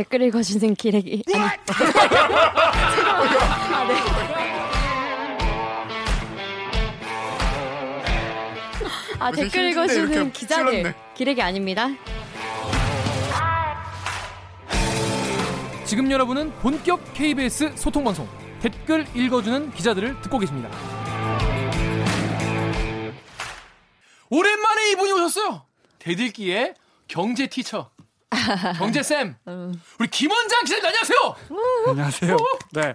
댓글 읽어주는 기레기. 아니. 아, 네. 아, 댓글 읽어주는 기자들. 기레기 아닙니다. 지금 여러분은 본격 KBS 소통방송 댓글 읽어주는 기자들을 듣고 계십니다. 오랜만에 이분이 오셨어요. 대들기의 경제 teacher. 경제 쌤, 우리 김원장 기자님 안녕하세요. 안녕하세요. 네,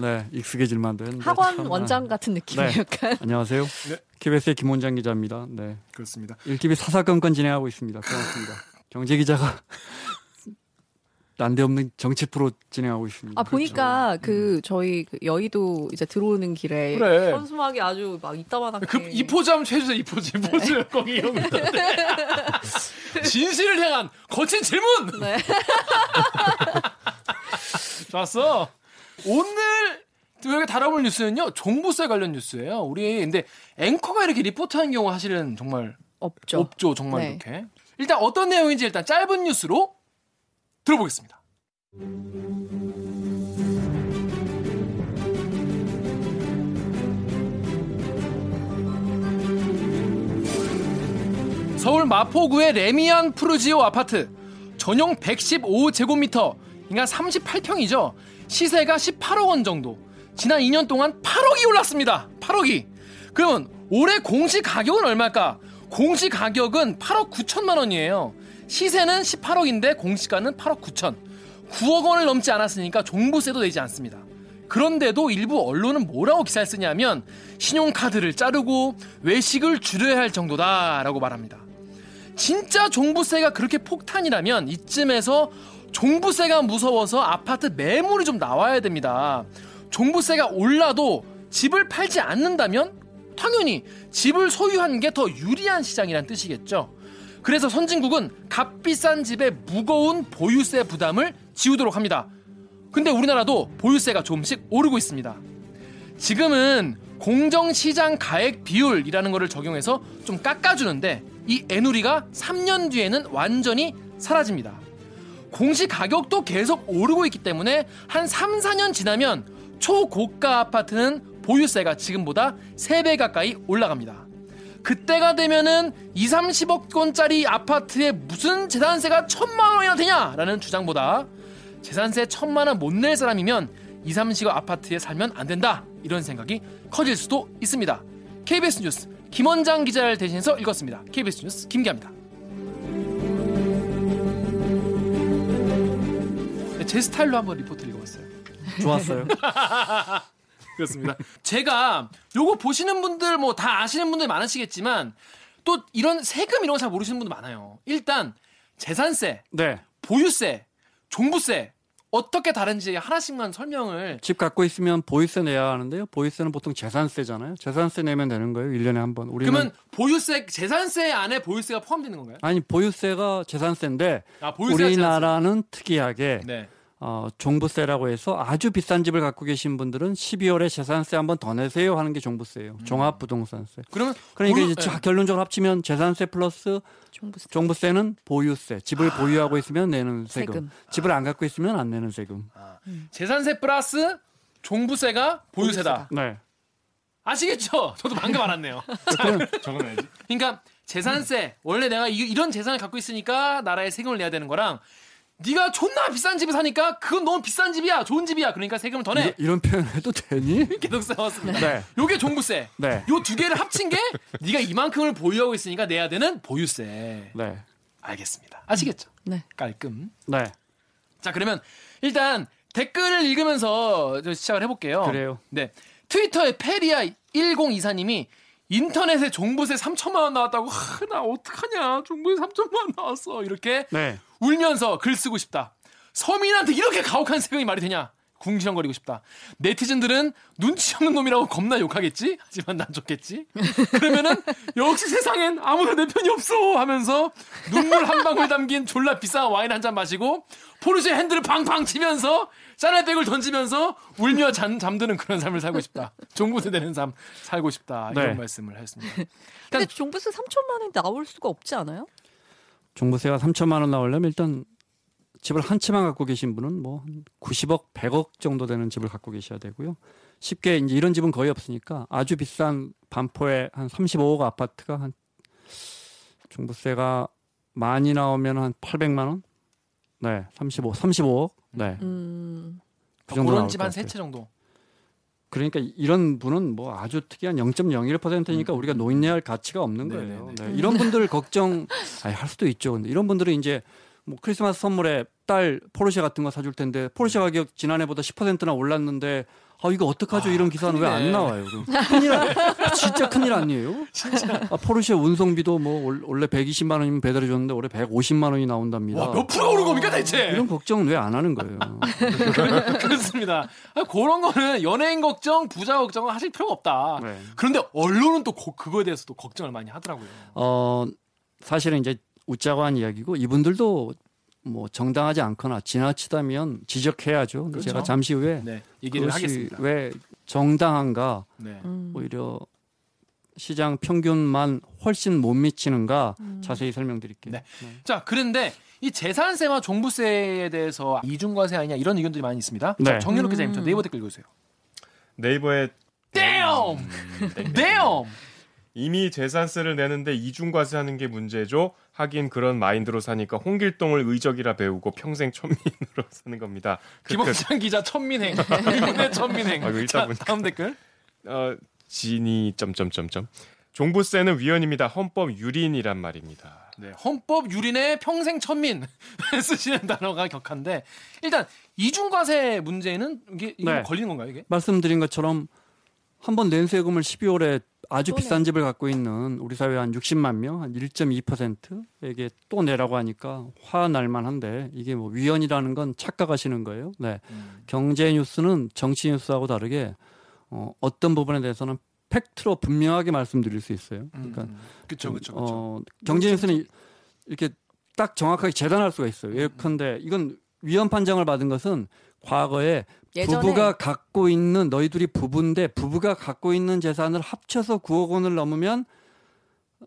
네 익숙해질 만도 했는데 학원 참, 원장 같은 느낌이에요. 네. 약간. 안녕하세요. 네. KBS의 김원장 기자입니다. 네, 그렇습니다. 일TV 사사건건 진행하고 있습니다. 고맙습니다. 경제 기자가 난데없는 정치 프로 진행하고 있습니다. 아 보니까 그 저희 그 여의도 이제 들어오는 길에 그래. 현수막이 아주 막 이따만하게 그 이 포즈 한번 해주세요. 이 포즈, 이 포즈 거기 이런 거. 진실을 향한 거친 질문. 네. 좋았어. 오늘 우리가 다뤄볼 뉴스는요 종부세 관련 뉴스예요. 우리 근데 앵커가 이렇게 리포트하는 경우 사실은 정말 없죠. 없죠. 정말 네. 이렇게. 일단 어떤 내용인지 일단 짧은 뉴스로 들어보겠습니다. 서울 마포구의 레미안 푸르지오 아파트. 전용 115제곱미터. 그러니까 38평이죠. 시세가 18억 원 정도. 지난 2년 동안 8억이 올랐습니다. 8억이. 그러면 올해 공시 가격은 얼마일까? 공시 가격은 8억 9천만 원이에요 시세는 18억인데 공시가는 8억 9천 9억 원을 넘지 않았으니까 종부세도 내지 않습니다 그런데도 일부 언론은 뭐라고 기사를 쓰냐면 신용카드를 자르고 외식을 줄여야 할 정도다라고 말합니다. 진짜 종부세가 그렇게 폭탄이라면 이쯤에서 종부세가 무서워서 아파트 매물이 좀 나와야 됩니다. 종부세가 올라도 집을 팔지 않는다면 당연히 집을 소유하는 게더 유리한 시장이란 뜻이겠죠. 그래서 선진국은 값비싼 집에 무거운 보유세 부담을 지우도록 합니다. 근데 우리나라도 보유세가 조금씩 오르고 있습니다. 지금은 공정시장 가액 비율이라는 것을 적용해서 좀 깎아주는데 이 애누리가 3년 뒤에는 완전히 사라집니다. 공시 가격도 계속 오르고 있기 때문에 한 3, 4년 지나면 초고가 아파트는 보유세가 지금보다 3배 가까이 올라갑니다. 그때가 되면은 2, 30억 원짜리 아파트에 무슨 재산세가 천만 원이나 되냐라는 주장보다 재산세 천만 원 못 낼 사람이면 2, 30억 아파트에 살면 안 된다. 이런 생각이 커질 수도 있습니다. KBS 뉴스 김원장 기자를 대신해서 읽었습니다. KBS 뉴스 김기아입니다. 네, 제 스타일로 한번 리포트 읽어봤어요. 좋았어요. 그렇습니다. 제가 요거 보시는 분들 뭐 다 아시는 분들 많으시겠지만 또 이런 세금 이런 거 잘 모르시는 분들 많아요. 일단 재산세, 네, 보유세, 종부세 어떻게 다른지 하나씩만 설명을 집 갖고 있으면 보유세 내야 하는데요. 보유세는 보통 재산세잖아요. 재산세 내면 되는 거예요. 1년에 한 번. 우리는 그러면 보유세 재산세 안에 보유세가 포함되는 건가요? 아니 보유세가 재산세인데 아 보유세가 우리나라는 특이하게 재산세. 네. 어, 종부세라고 해서 아주 비싼 집을 갖고 계신 분들은 12월에 재산세 한번 더 내세요 하는 게 종부세예요. 종합부동산세. 그러면 그러니까 보유- 이제 네. 결론적으로 합치면 재산세 플러스 종부세. 종부세는 보유세. 집을 보유하고 있으면 내는 세금. 세금. 집을 안 갖고 있으면 안 내는 세금. 재산세 플러스 종부세가 보유세다. 네. 아시겠죠? 저도 방금 알았네요. 적어놔야지. 그러니까 재산세 원래 내가 이- 이런 재산을 갖고 있으니까 나라에 세금을 내야 되는 거랑 네가 존나 비싼 집에 사니까 그건 너무 비싼 집이야, 좋은 집이야. 그러니까 세금을 더 내. 이런, 이런 표현 해도 되니? 계속 써왔습니다. 네. 요게 종부세. 네. 요 두 개를 합친 게 네가 이만큼을 보유하고 있으니까 내야 되는 보유세. 네. 알겠습니다. 아시겠죠? 네. 깔끔. 네. 자 그러면 일단 댓글을 읽으면서 저 시작을 해볼게요. 그래요. 네. 트위터에 페리아 1024님이 인터넷에 종부세 3천만 원 나왔다고 하, 나 어떡하냐 종부세 3천만 원 나왔어 이렇게 네. 울면서 글 쓰고 싶다. 서민한테 이렇게 가혹한 세금이 말이 되냐? 궁시렁거리고 싶다. 네티즌들은 눈치 없는 놈이라고 겁나 욕하겠지? 하지만 난 좋겠지? 그러면은 역시 세상엔 아무도 내 편이 없어 하면서 눈물 한 방울 담긴 졸라 비싼 와인 한 잔 마시고 포르쉐 핸들을 팡팡 치면서 샤넬백을 던지면서 울며 잠, 잠드는 그런 삶을 살고 싶다. 종부세 되는 삶 살고 싶다. 네. 이런 말씀을 하셨습니다. 근데 종부세 3천만 원이 나올 수가 없지 않아요? 종부세가 3천만 원 나오려면 일단 집을 한 채만 갖고 계신 분은 뭐 90억, 100억 정도 되는 집을 갖고 계셔야 되고요. 쉽게 이제 이런 집은 거의 없으니까 아주 비싼 반포에 한 35억 아파트가 한 종부세가 많이 나오면 한 800만 원? 네, 35, 35억. 네. 음. 그 정도 그런 나올 집것한 세. 채 정도. 그러니까 이런 분은 뭐 아주 특이한 0.01%니까 우리가 논의를 할 가치가 없는 네, 거예요. 네, 네, 이런 분들 걱정 아니, 할 수도 있죠. 근데 이런 분들은 이제 뭐 크리스마스 선물에 딸 포르쉐 같은 거 사줄 텐데 포르쉐 가격 지난해보다 10%나 올랐는데 아 이거 어떡하죠? 아, 이런 기사는 왜 안. 나와요? 큰일 아, 진짜 큰일 아니에요? 진짜. 아, 포르쉐 운송비도 뭐 올- 원래 120만 원이면 배달해 줬는데 올해 150만 원이 나온답니다. 와, 몇 프로 오른 겁니까 대체? 이런 걱정은 왜 안 하는 거예요? 그렇습니다. 아, 그런 거는 연예인 걱정, 부자 걱정은 하실 필요가 없다. 네. 그런데 언론은 또 고- 그거에 대해서 또 걱정을 많이 하더라고요. 어 사실은 이제 웃자고 한 이야기고 이분들도 뭐 정당하지 않거나 지나치다면 지적해야죠. 그렇죠. 제가 잠시 후에 네, 얘기를 하겠습니다. 왜 정당한가 네. 음. 오히려 시장 평균만 훨씬 못 미치는가 음. 자세히 설명드릴게요. 네. 자, 그런데 이 재산세와 종부세에 대해서 이중과세 아니냐 이런 의견들이 많이 있습니다. 네. 자, 정윤욱 기자님, 저 음. 네이버 댓글 읽으세요. 네이버에 damn! 땡. 이미 재산세를 내는데 이중과세 하는 게 문제죠. 하긴 그런 마인드로 사니까 홍길동을 의적이라 배우고 평생 천민으로 사는 겁니다. 김원장 기자 천민행. 일본의 천민행. 읽다 자. 다음 댓글. 어, 진이 점점점점 종부세는 위헌입니다. 헌법 유린이란 말입니다. 네, 헌법 유린의 평생 천민 쓰시는 단어가 격한데 일단 이중과세 문제는 이게, 이게 네. 걸리는 건가요 이게? 말씀드린 것처럼 한번 낸 세금을 12월에 아주 또 비싼 내. 집을 갖고 있는 우리 사회 한 60만 명, 한 1.2%에게 또 내라고 하니까 화 날만 한데 이게 뭐 위헌이라는 건 착각하시는 거예요. 네. 경제 뉴스는 정치 뉴스하고 다르게 어, 어떤 부분에 대해서는 팩트로 분명하게 말씀드릴 수 있어요. 그러니까 그렇죠, 그렇죠, 그렇죠. 어, 경제 뉴스는 이렇게 딱 정확하게 재단할 수가 있어요. 예컨대 이건 위헌 판정을 받은 것은 과거에 예전에 부부가 갖고 있는 너희들이 부부인데 부부가 갖고 있는 재산을 합쳐서 9억 원을 넘으면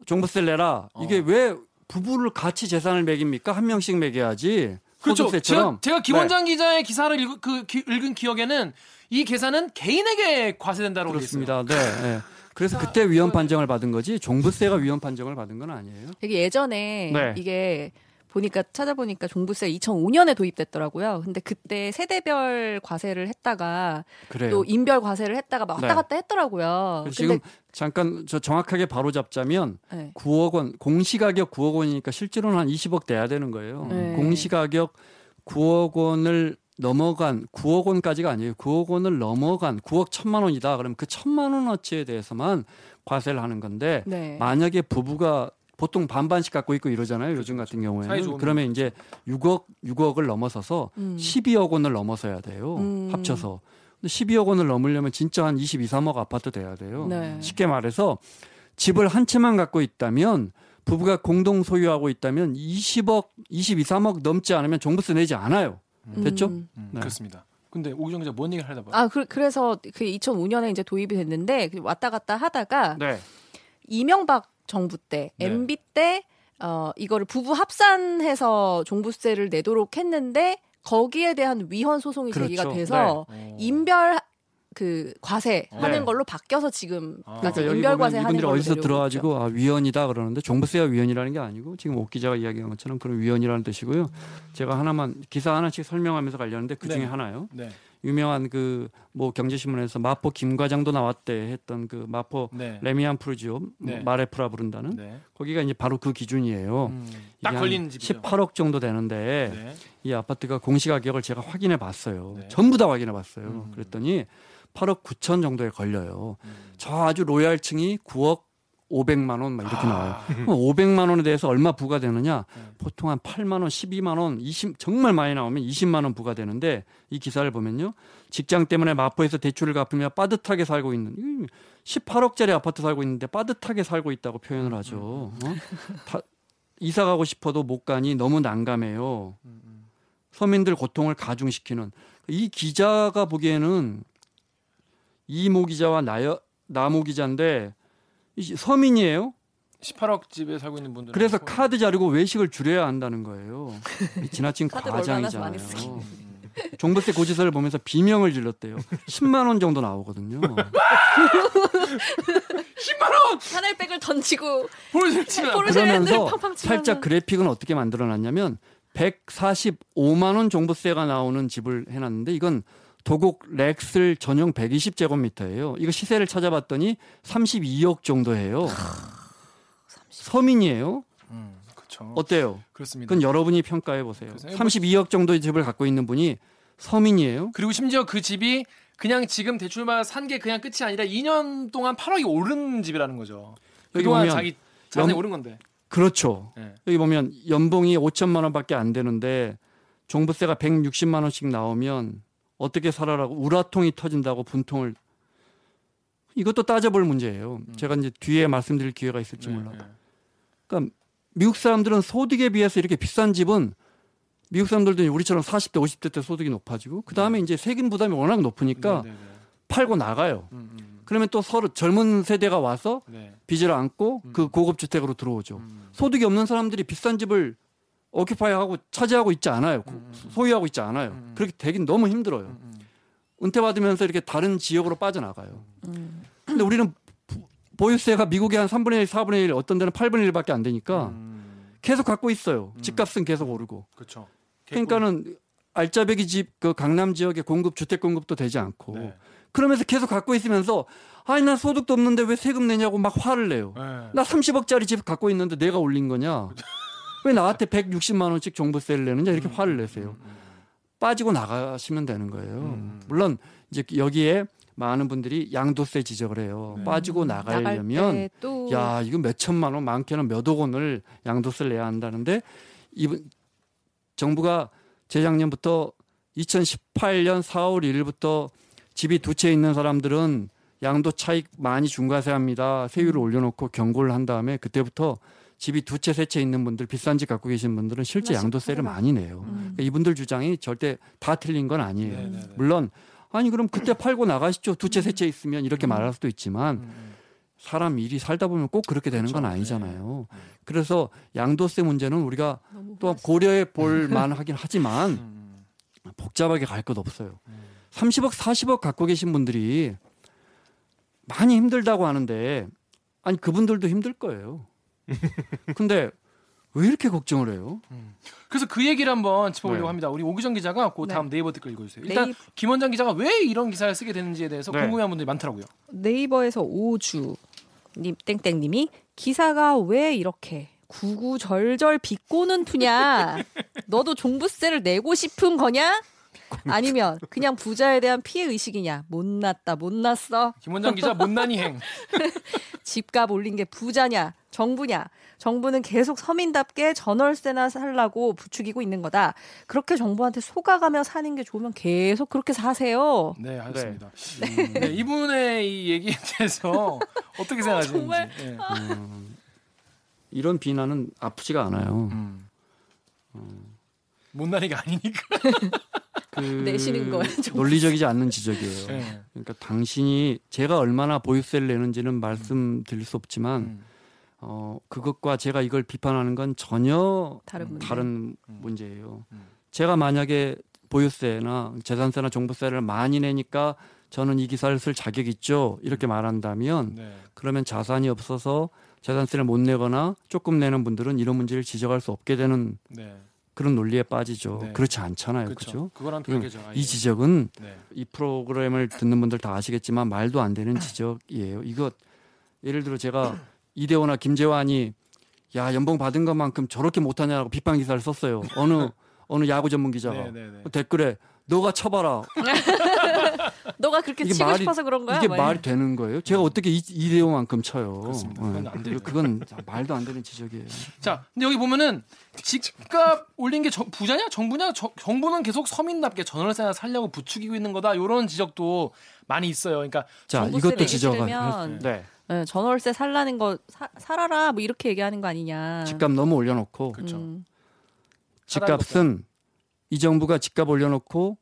종부세를 내라. 이게 어. 왜 부부를 같이 재산을 매깁니까? 한 명씩 매겨야지. 그렇죠. 제가, 소득세처럼. 제가 김원장 기자의 기사를 읽, 그, 기- 읽은 기억에는 이 계산은 개인에게 과세된다고. 그렇습니다. 네. 네. 그래서 그때 위헌 판정을 받은 거지 종부세가 위헌 판정을 받은 건 아니에요. 되게 예전에 네. 이게 보니까 찾아보니까 종부세 2005년에 도입됐더라고요. 근데 그때 세대별 과세를 했다가 그래요. 또 인별 과세를 했다가 막 왔다 네. 갔다 했더라고요. 지금 잠깐 저 정확하게 바로 잡자면 네. 9억 원 공시가격 9억 원이니까 실제로는 한 20억 돼야 되는 거예요. 네. 공시가격 9억 원을 넘어간 9억 원까지가 아니에요. 9억 원을 넘어간 9억 천만 원이다. 그러면 그 천만 원어치에 대해서만 과세를 하는 건데 네. 만약에 부부가 보통 반반씩 갖고 있고 이러잖아요. 요즘 같은 사이 경우에는 그러면 이제 6억 6억을 넘어서서 음. 12억 원을 넘어서야 돼요. 음. 합쳐서. 근데 12억 원을 넘으려면 진짜 한 22, 3억 아파트 돼야 돼요. 네. 쉽게 말해서 집을 한 채만 갖고 있다면 부부가 공동 소유하고 있다면 20억, 22, 3억 넘지 않으면 종부세 내지 않아요. 됐죠? 음. 음, 네. 그렇습니다. 근데 오기정 기자 뭔 얘기를 하다 봐. 아, 그, 그래서 그 2005년에 이제 도입이 됐는데 그 왔다 갔다 하다가 네. 이명박 정부 때, 네. MB 때 어, 이거를 부부 합산해서 종부세를 내도록 했는데 거기에 대한 위헌 소송이 그렇죠. 제기가 돼서 어. 인별 그 과세 하는 네. 걸로 바뀌어서 지금 아. 그러니까 그러니까 인별 과세 하는 걸로 어디서. 들어가지고 아, 위헌이다 그러는데 종부세가 위헌이라는 게 아니고 지금 옥 기자가 이야기한 것처럼 그런 위헌이라는 뜻이고요. 제가 하나만 기사 하나씩 설명하면서 가려는데 그 중에 네. 하나요. 네, 유명한 그 뭐 경제신문에서 마포 김 과장도 나왔대 했던 그 마포 네, 래미안 푸르지오 네. 마래푸라 부른다는 네. 거기가 이제 바로 그 기준이에요. 음, 딱한 걸리는 집이죠. 18억 정도 되는데 네. 이 아파트가 공시 가격을 제가 확인해 봤어요. 네. 전부 다 확인해 봤어요. 음. 그랬더니 8억 9천 정도에 걸려요. 음. 저 아주 로얄층이 9억 500만 원 막 이렇게 아. 나와요. 그럼 500만 원에 대해서 얼마 부과되느냐? 네. 보통 한 8만 원, 12만 원, 20 정말 많이 나오면 20만 원 부과되는데 이 기사를 보면요. 직장 때문에 마포에서 대출을 갚으며 빠듯하게 살고 있는 이 18억짜리 아파트 살고 있는데 빠듯하게 살고 있다고 표현을 하죠. 어? 다, 이사 가고 싶어도 못 가니 너무 난감해요. 서민들 고통을 가중시키는 이 기자가 보기에는 이모 기자와 나여 나모 기자인데 이 서민이에요. 18억 집에 살고 있는 분들. 그래서 카드 자르고 외식을 줄여야 한다는 거예요. 이 지나친 과장이잖아요. 쓰기. 종부세 고지서를 보면서 비명을 질렀대요. 10만 원 정도 나오거든요. 10만 원 샤넬백을 던지고 핸들 그러면서 살짝 그래픽은 어떻게 만들어놨냐면 145만 원 종부세가 나오는 집을 해놨는데 이건 도곡 렉슬 전용 120제곱미터예요. 이거 시세를 찾아봤더니 32억 정도 해요. 서민이에요. 음, 그렇죠. 어때요? 그렇습니다. 그건 여러분이 평가해 보세요. 그래서 뭐 32억 정도의 집을 갖고 있는 분이 서민이에요. 그리고 심지어 그 집이 그냥 지금 대출만 산 게 그냥 끝이 아니라 2년 동안 8억이 오른 집이라는 거죠. 그동안 자기 자산이 연- 오른 건데. 그렇죠. 예. 여기 보면 연봉이 5천만 원밖에 안 되는데 종부세가 160만 원씩 나오면 어떻게 살아라고 우라통이 터진다고 분통을 이것도 따져볼 문제예요. 제가 이제 뒤에 말씀드릴 기회가 있을지 네, 몰라도. 네. 그러니까 미국 사람들은 소득에 비해서 이렇게 비싼 집은 미국 사람들도 우리처럼 40대 50대 때 소득이 높아지고 그 다음에 이제 세금 부담이 워낙 높으니까 네, 네, 네. 팔고 나가요. 음, 음, 그러면 또 서로 젊은 세대가 와서 네. 빚을 안고 그 고급 주택으로 들어오죠. 음. 소득이 없는 사람들이 비싼 집을 오큐파이하고 차지하고 있지 않아요. 음, 음. 소유하고 있지 않아요. 음. 그렇게 되긴 너무 힘들어요. 음, 음. 은퇴 받으면서 이렇게 다른 지역으로 빠져나가요. 음. 근데 우리는 부- 보유세가 미국의 한 3분의 1, 4분의 1, 어떤 데는 8분의 1밖에 안 되니까 음, 계속 갖고 있어요. 음. 집값은 계속 오르고. 그렇죠. 그러니까는 알짜배기 집 그 강남 지역의 공급 주택 공급도 되지 않고 네. 그러면서 계속 갖고 있으면서 아니 난 소득도 없는데 왜 세금 내냐고 막 화를 내요. 네. 나 30억짜리 집 갖고 있는데 내가 올린 거냐? 왜 나한테 160만 원씩 종부세를 내느냐 이렇게 화를 내세요. 빠지고 나가시면 되는 거예요. 음. 물론 이제 여기에 많은 분들이 양도세 지적을 해요. 네. 빠지고 나가려면 야 이거 몇 천만 원 많게는 몇억 원을 양도세를 내야 한다는데 이분 정부가 재작년부터 2018년 4월 1일부터 집이 두 채 있는 사람들은 양도 차익 많이 중과세합니다. 세율을 올려놓고 경고를 한 다음에 그때부터 집이 두 채 세 채 있는 분들 비싼 집 갖고 계신 분들은 실제 양도세를. 많이 내요. 음. 그러니까 이분들 주장이 절대 다 틀린 건 아니에요. 네, 네, 네. 물론 아니 그럼 그때 팔고 나가시죠. 두 채 세 채 있으면 이렇게 음. 말할 수도 있지만 음, 음. 사람 일이 살다 보면 꼭 그렇게 되는 건 그렇죠. 아니잖아요. 네. 그래서 양도세 문제는 우리가 또 고려해 볼 만하긴 하지만 음, 복잡하게 갈 것 없어요. 음. 30억, 40억 갖고 계신 분들이 많이 힘들다고 하는데 아니 그분들도 힘들 거예요. 근데 왜 이렇게 걱정을 해요? 음. 그래서 그 얘기를 한번 짚어보려고 네. 합니다. 우리 오기정 기자가 그 네. 다음 네 이버 댓글 읽어주세요. 일단 네이버, 김원장 기자가 왜 이런 기사를 쓰게 되는지에 대해서 네. 궁금해하는 분들이 많더라고요. 네이버에서 오주 님 땡땡님이 기사가 왜 이렇게 구구절절 비꼬는 투냐? 너도 종부세를 내고 싶은 거냐? 아니면 그냥 부자에 대한 피해 의식이냐? 못났다 못났어. 김원장 기자 못난이 행. 집값 올린 게 부자냐? 정부냐? 정부는 계속 서민답게 전월세나 살라고 부추기고 있는 거다. 그렇게 정부한테 속아가며 사는 게 좋으면 계속 그렇게 사세요. 네, 알겠습니다. 네. 이분의 이 얘기에 대해서 어떻게 생각하시는지. 정말. 네. 음, 이런 비난은 아프지가 않아요. 음. 못난이가 아니니까. 그 내시는 거예요. 논리적이지 않는 지적이에요. 네. 그러니까 당신이 제가 얼마나 보유세를 내는지는 말씀드릴 수 없지만 음. 어, 그것과 제가 이걸 비판하는 건 전혀 다른 문제. 다른 음. 문제예요. 음. 제가 만약에 보유세나 재산세나 종부세를 많이 내니까 저는 이 기사를 쓸 자격 있죠. 이렇게 말한다면 네. 그러면 자산이 없어서 재산세를 못 내거나 조금 내는 분들은 이런 문제를 지적할 수 없게 되는 네. 그런 논리에 빠지죠. 네. 그렇지 않잖아요. 그렇죠. 그거랑 별개죠. 아예. 이 지적은 네. 이 프로그램을 듣는 분들 다 아시겠지만 말도 안 되는 지적이에요. 이거 예를 들어 제가 이대호나 김재환이 야 연봉 받은 것만큼 저렇게 못하냐고 비판 기사를 썼어요. 어느 어느 야구 전문 기자가 네, 네, 네. 댓글에 너가 쳐봐라. 너가 그렇게 치고 말이- 싶어서 그런 거야? 이게 뭐 말이 되는 거예요? 제가 어떻게 이, 이대호만큼 쳐요? 그렇습니다. 어, 그건 안 돼요. 그건 말도 안 되는 지적이에요. 자, 근데 여기 보면은 집값 올린 게 정- 부자냐 정부냐 정, 정부는 계속 서민답게 전월세나 살려고 부추기고 있는 거다. 이런 지적도 많이 있어요. 그러니까 자 이것도 싫으면 네. 네, 전월세 살라는 거 사, 살아라 뭐 이렇게 얘기하는 거 아니냐. 집값 너무 올려놓고 그렇죠. 음, 집값은 이 정부가 집값 올려놓고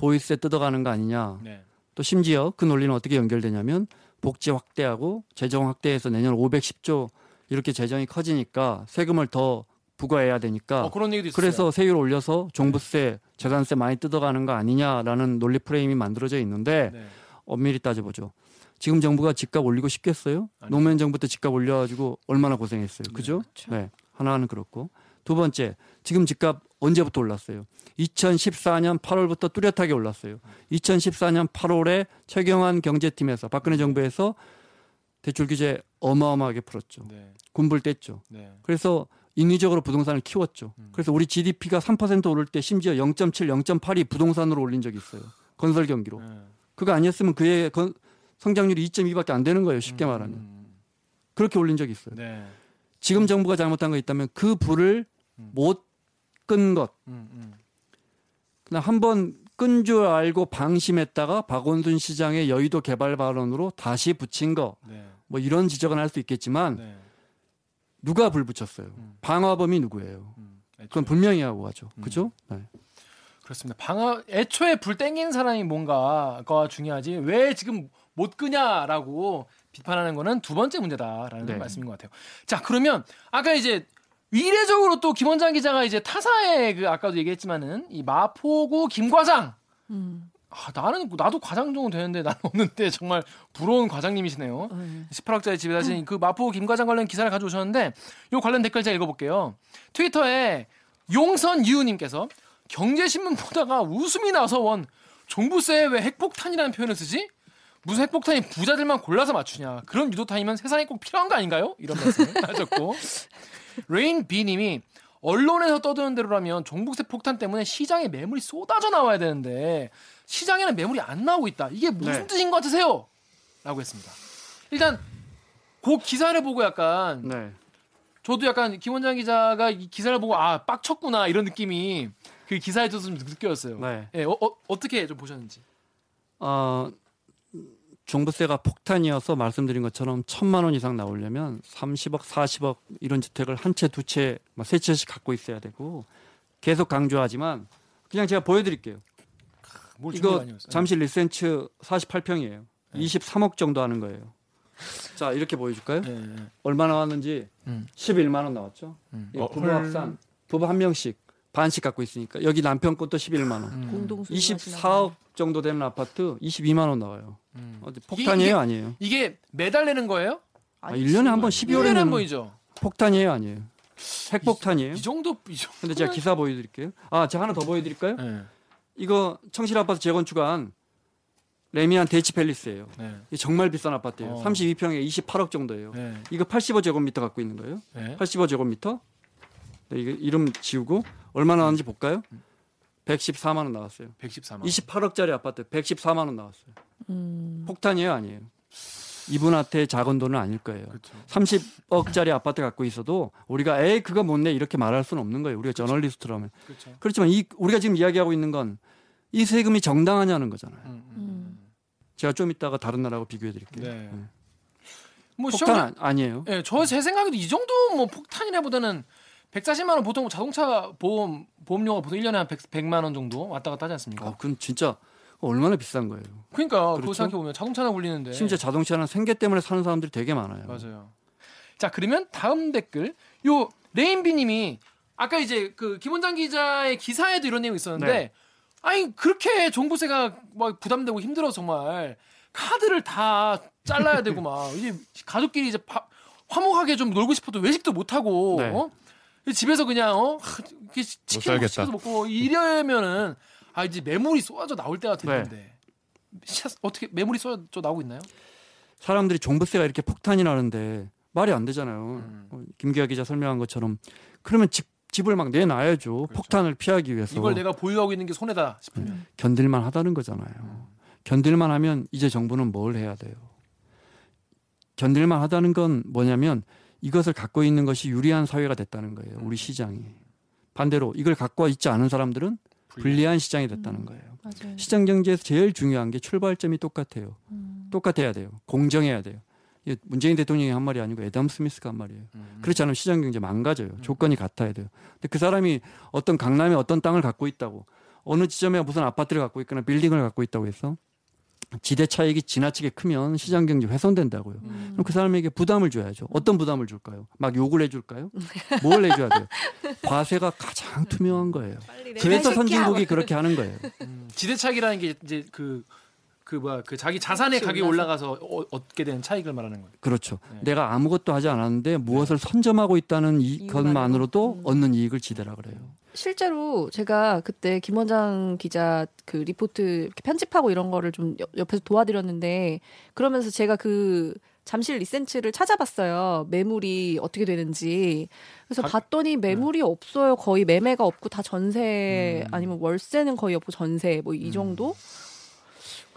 보유세 뜯어가는 거 아니냐. 네. 또 심지어 그 논리는 어떻게 연결되냐면 복지 확대하고 재정 확대해서 내년 510조 이렇게 재정이 커지니까 세금을 더 부과해야 되니까 어, 그런 얘기도 있어요. 그래서 세율 올려서 종부세, 재산세 많이 뜯어가는 거 아니냐라는 논리 프레임이 만들어져 있는데 네. 엄밀히 따져보죠. 지금 정부가 집값 올리고 싶겠어요? 아니죠. 노무현 정부 때 집값 올려가지고 얼마나 고생했어요. 네, 그죠? 그렇죠. 네. 하나는 그렇고. 두 번째, 지금 집값 언제부터 올랐어요? 2014년 8월부터 뚜렷하게 올랐어요. 2014년 8월에 최경환 경제팀에서 박근혜 정부에서 대출 규제 어마어마하게 풀었죠. 네. 군불 뗐죠. 네. 그래서 인위적으로 부동산을 키웠죠. 음. 그래서 우리 GDP가 3% 오를 때 심지어 0.7, 0.8이 부동산으로 올린 적이 있어요. 건설 경기로. 네. 그거 아니었으면 그의 건- 성장률이 2.2밖에 안 되는 거예요. 쉽게 음, 말하면. 음, 그렇게 올린 적이 있어요. 네. 지금 정부가 잘못한 거 있다면 그 불을 음. 못 끈 것. 음, 음. 그냥 한번 끈 줄 알고 방심했다가 박원순 시장의 여의도 개발 발언으로 다시 붙인 거. 네. 뭐 이런 지적은 할 수 있겠지만 네. 누가 불 붙였어요? 음. 방화범이 누구예요? 음. 그건 분명히 하고 가죠. 음. 그죠? 네. 그렇습니다. 방아 애초에 불 땡기는 사람이 뭔가가 중요하지 왜 지금 못 끄냐라고 비판하는 거는 두 번째 문제다라는 네. 말씀인 것 같아요. 자 그러면 아까 이제 이례적으로 또 김원장 기자가 이제 타사의 그 아까도 얘기했지만은 이 마포구 김과장 음. 아, 나는 나도 과장 정도 되는데 나는 없는데 정말 부러운 과장님이시네요. 네. 18억짜리 집에 다신 그 마포 김 과장 관련 기사를 가져오셨는데 요 관련 댓글 제가 읽어볼게요. 트위터에 용선 유우님께서 경제신문 보다가 웃음이 나서 원 종부세에 왜 핵폭탄이라는 표현을 쓰지? 무슨 핵폭탄이 부자들만 골라서 맞추냐? 그런 유도탄이면 세상에 꼭 필요한 거 아닌가요? 이런 말씀을 하셨고 레인 비님이 언론에서 떠드는 대로라면 종부세 폭탄 때문에 시장에 매물이 쏟아져 나와야 되는데 시장에는 매물이 안 나오고 있다. 이게 무슨 네. 뜻인 것 같으세요? 라고 했습니다. 일단 그 기사를 보고 약간 네. 저도 약간 김원장 기자가 이 기사를 보고 아 빡쳤구나 이런 느낌이 그 기사에서 좀 느껴졌어요. 네. 예, 어, 어, 떻게 좀 보셨는지. 어, 종부세가 폭탄이어서 말씀드린 것처럼 천만 원 이상 나오려면 30억, 40억 이런 주택을 한 채, 두 채, 뭐세 채씩 갖고 있어야 되고 계속 강조하지만 그냥 제가 보여드릴게요. 이거? 잠실 리센츠 48평이에요. 23억 정도 하는 거예요. 자 이렇게 보여줄까요? 예, 예. 얼마 나왔는지 음. 11만 원 나왔죠. 음. 이 어, 부부 헐. 합산 부부 한 명씩 반씩 갖고 있으니까 여기 남편 것도 11만 원. 음. 공동 24억 정도 되는 아파트 22만 원 나와요. 음. 폭탄이에요, 이게- 아니에요? 이게 매달 내는 거예요? 아, 1년에 한 번 12월에 1년에 한 내는 번이죠. 폭탄이에요, 아니에요? 핵폭탄이에요? 이 정도 이 정도. 근데 제가 기사 보여 드릴게요. 아, 제가 하나 더 보여 드릴까요? 네. 이거 청실 아파트 재건축한 래미안 대치 팰리스예요. 네. 이게 정말 비싼 아파트예요. 어. 32평에 28억 정도예요. 네. 이거 85제곱미터 갖고 있는 거예요. 네. 85제곱미터. 네, 이게 이름 지우고 얼마 나왔는지 볼까요? 114만 원 나왔어요. 114만. 28억짜리 아파트 114만 원 나왔어요. 음. 폭탄이에요, 아니에요? 이분한테 작은 돈은 아닐 거예요. 그렇죠. 30억짜리 아파트 갖고 있어도 우리가 에이 그거 못 내 이렇게 말할 수는 없는 거예요. 우리가 저널리스트라면. 그렇죠. 그렇지만 이 우리가 지금 이야기하고 있는 건 이 세금이 정당하냐는 거잖아요. 음, 음. 음. 제가 좀 이따가 다른 나라하고 비교해 드릴게요. 네. 네. 뭐 폭탄 시험 아- 아니에요. 예, 저제 생각에도 이 정도 뭐 폭탄이라보다는 140만 원 보통 자동차 보험 보험료가 보통 1년에 한 100, 만원 정도 왔다 갔다 하지 않습니까? 어, 그건 진짜 얼마나 비싼 거예요. 그러니까 그렇죠? 생각해 보면 자동차나 굴리는데 심지어 자동차는 생계 때문에 사는 사람들이 되게 많아요. 맞아요. 자 그러면 다음 댓글 요 레인비 님이 아까 이제 그 김원장 기자의 기사에도 이런 내용이 있었는데 네. 아니 그렇게 종부세가 막 부담되고 힘들어 정말 카드를 다 잘라야 되고 막 이제 가족끼리 이제 밥, 화목하게 좀 놀고 싶어도 외식도 못 하고 네. 어? 집에서 그냥 어 하, 이렇게 치킨 살겠다. 시켜서 먹고 이러면은 아 이제 매물이 쏟아져 나올 때가 됐는데 시- 어떻게 매물이 쏟아져 나오고 있나요? 사람들이 종부세가 이렇게 폭탄이 나는데 말이 안 되잖아요. 음. 어, 김기아 기자 설명한 것처럼 그러면 집 집을 막 내놔야죠. 그렇죠. 폭탄을 피하기 위해서 이걸 내가 보유하고 있는 게 손해다 싶으면 견딜만 하다는 거잖아요. 견딜만 하면 이제 정부는 뭘 해야 돼요? 견딜만 하다는 건 뭐냐면 이것을 갖고 있는 것이 유리한 사회가 됐다는 거예요. 우리 시장이. 반대로 이걸 갖고 있지 않은 사람들은 불리한 시장이 됐다는 거예요. 맞아요. 시장 경제에서 제일 중요한 게 출발점이 똑같아요. 음. 똑같아야 돼요. 공정해야 돼요. 이게 문재인 대통령이 한 말이 아니고 애덤 스미스가 한 말이에요. 음. 그렇지 않으면 시장 경제 망가져요. 조건이 같아야 돼요. 근데 그 사람이 어떤 강남에 어떤 땅을 갖고 있다고 어느 지점에 무슨 아파트를 갖고 있거나 빌딩을 갖고 있다고 해서 지대 차익이 지나치게 크면 시장 경제 훼손된다고요. 음. 그럼 그 사람에게 부담을 줘야죠. 어떤 부담을 줄까요? 막 욕을 해줄까요? 뭘 해줘야 돼요? 과세가 가장 투명한 거예요. 그래서 선진국이. 그렇게 하는 거예요. 음, 지대 차익이라는 게 이제 그 그 뭐야 그 자기 자산의 가격이. 올라가서 어, 얻게 되는 차익을 말하는 거예요. 그렇죠. 네. 내가 아무것도 하지 않았는데 무엇을 선점하고 있다는 이? 것만으로도 음. 얻는 이익을 지대라 그래요. 실제로 제가 그때 김원장 기자 그 리포트 이렇게 편집하고 이런 거를 좀 옆- 옆에서 도와드렸는데 그러면서 제가 그 잠실 리센츠를 찾아봤어요. 매물이 어떻게 되는지. 그래서 가- 봤더니 매물이 없어요. 거의 매매가 없고 다 전세 음. 아니면 월세는 거의 없고 전세 뭐이 음. 정도?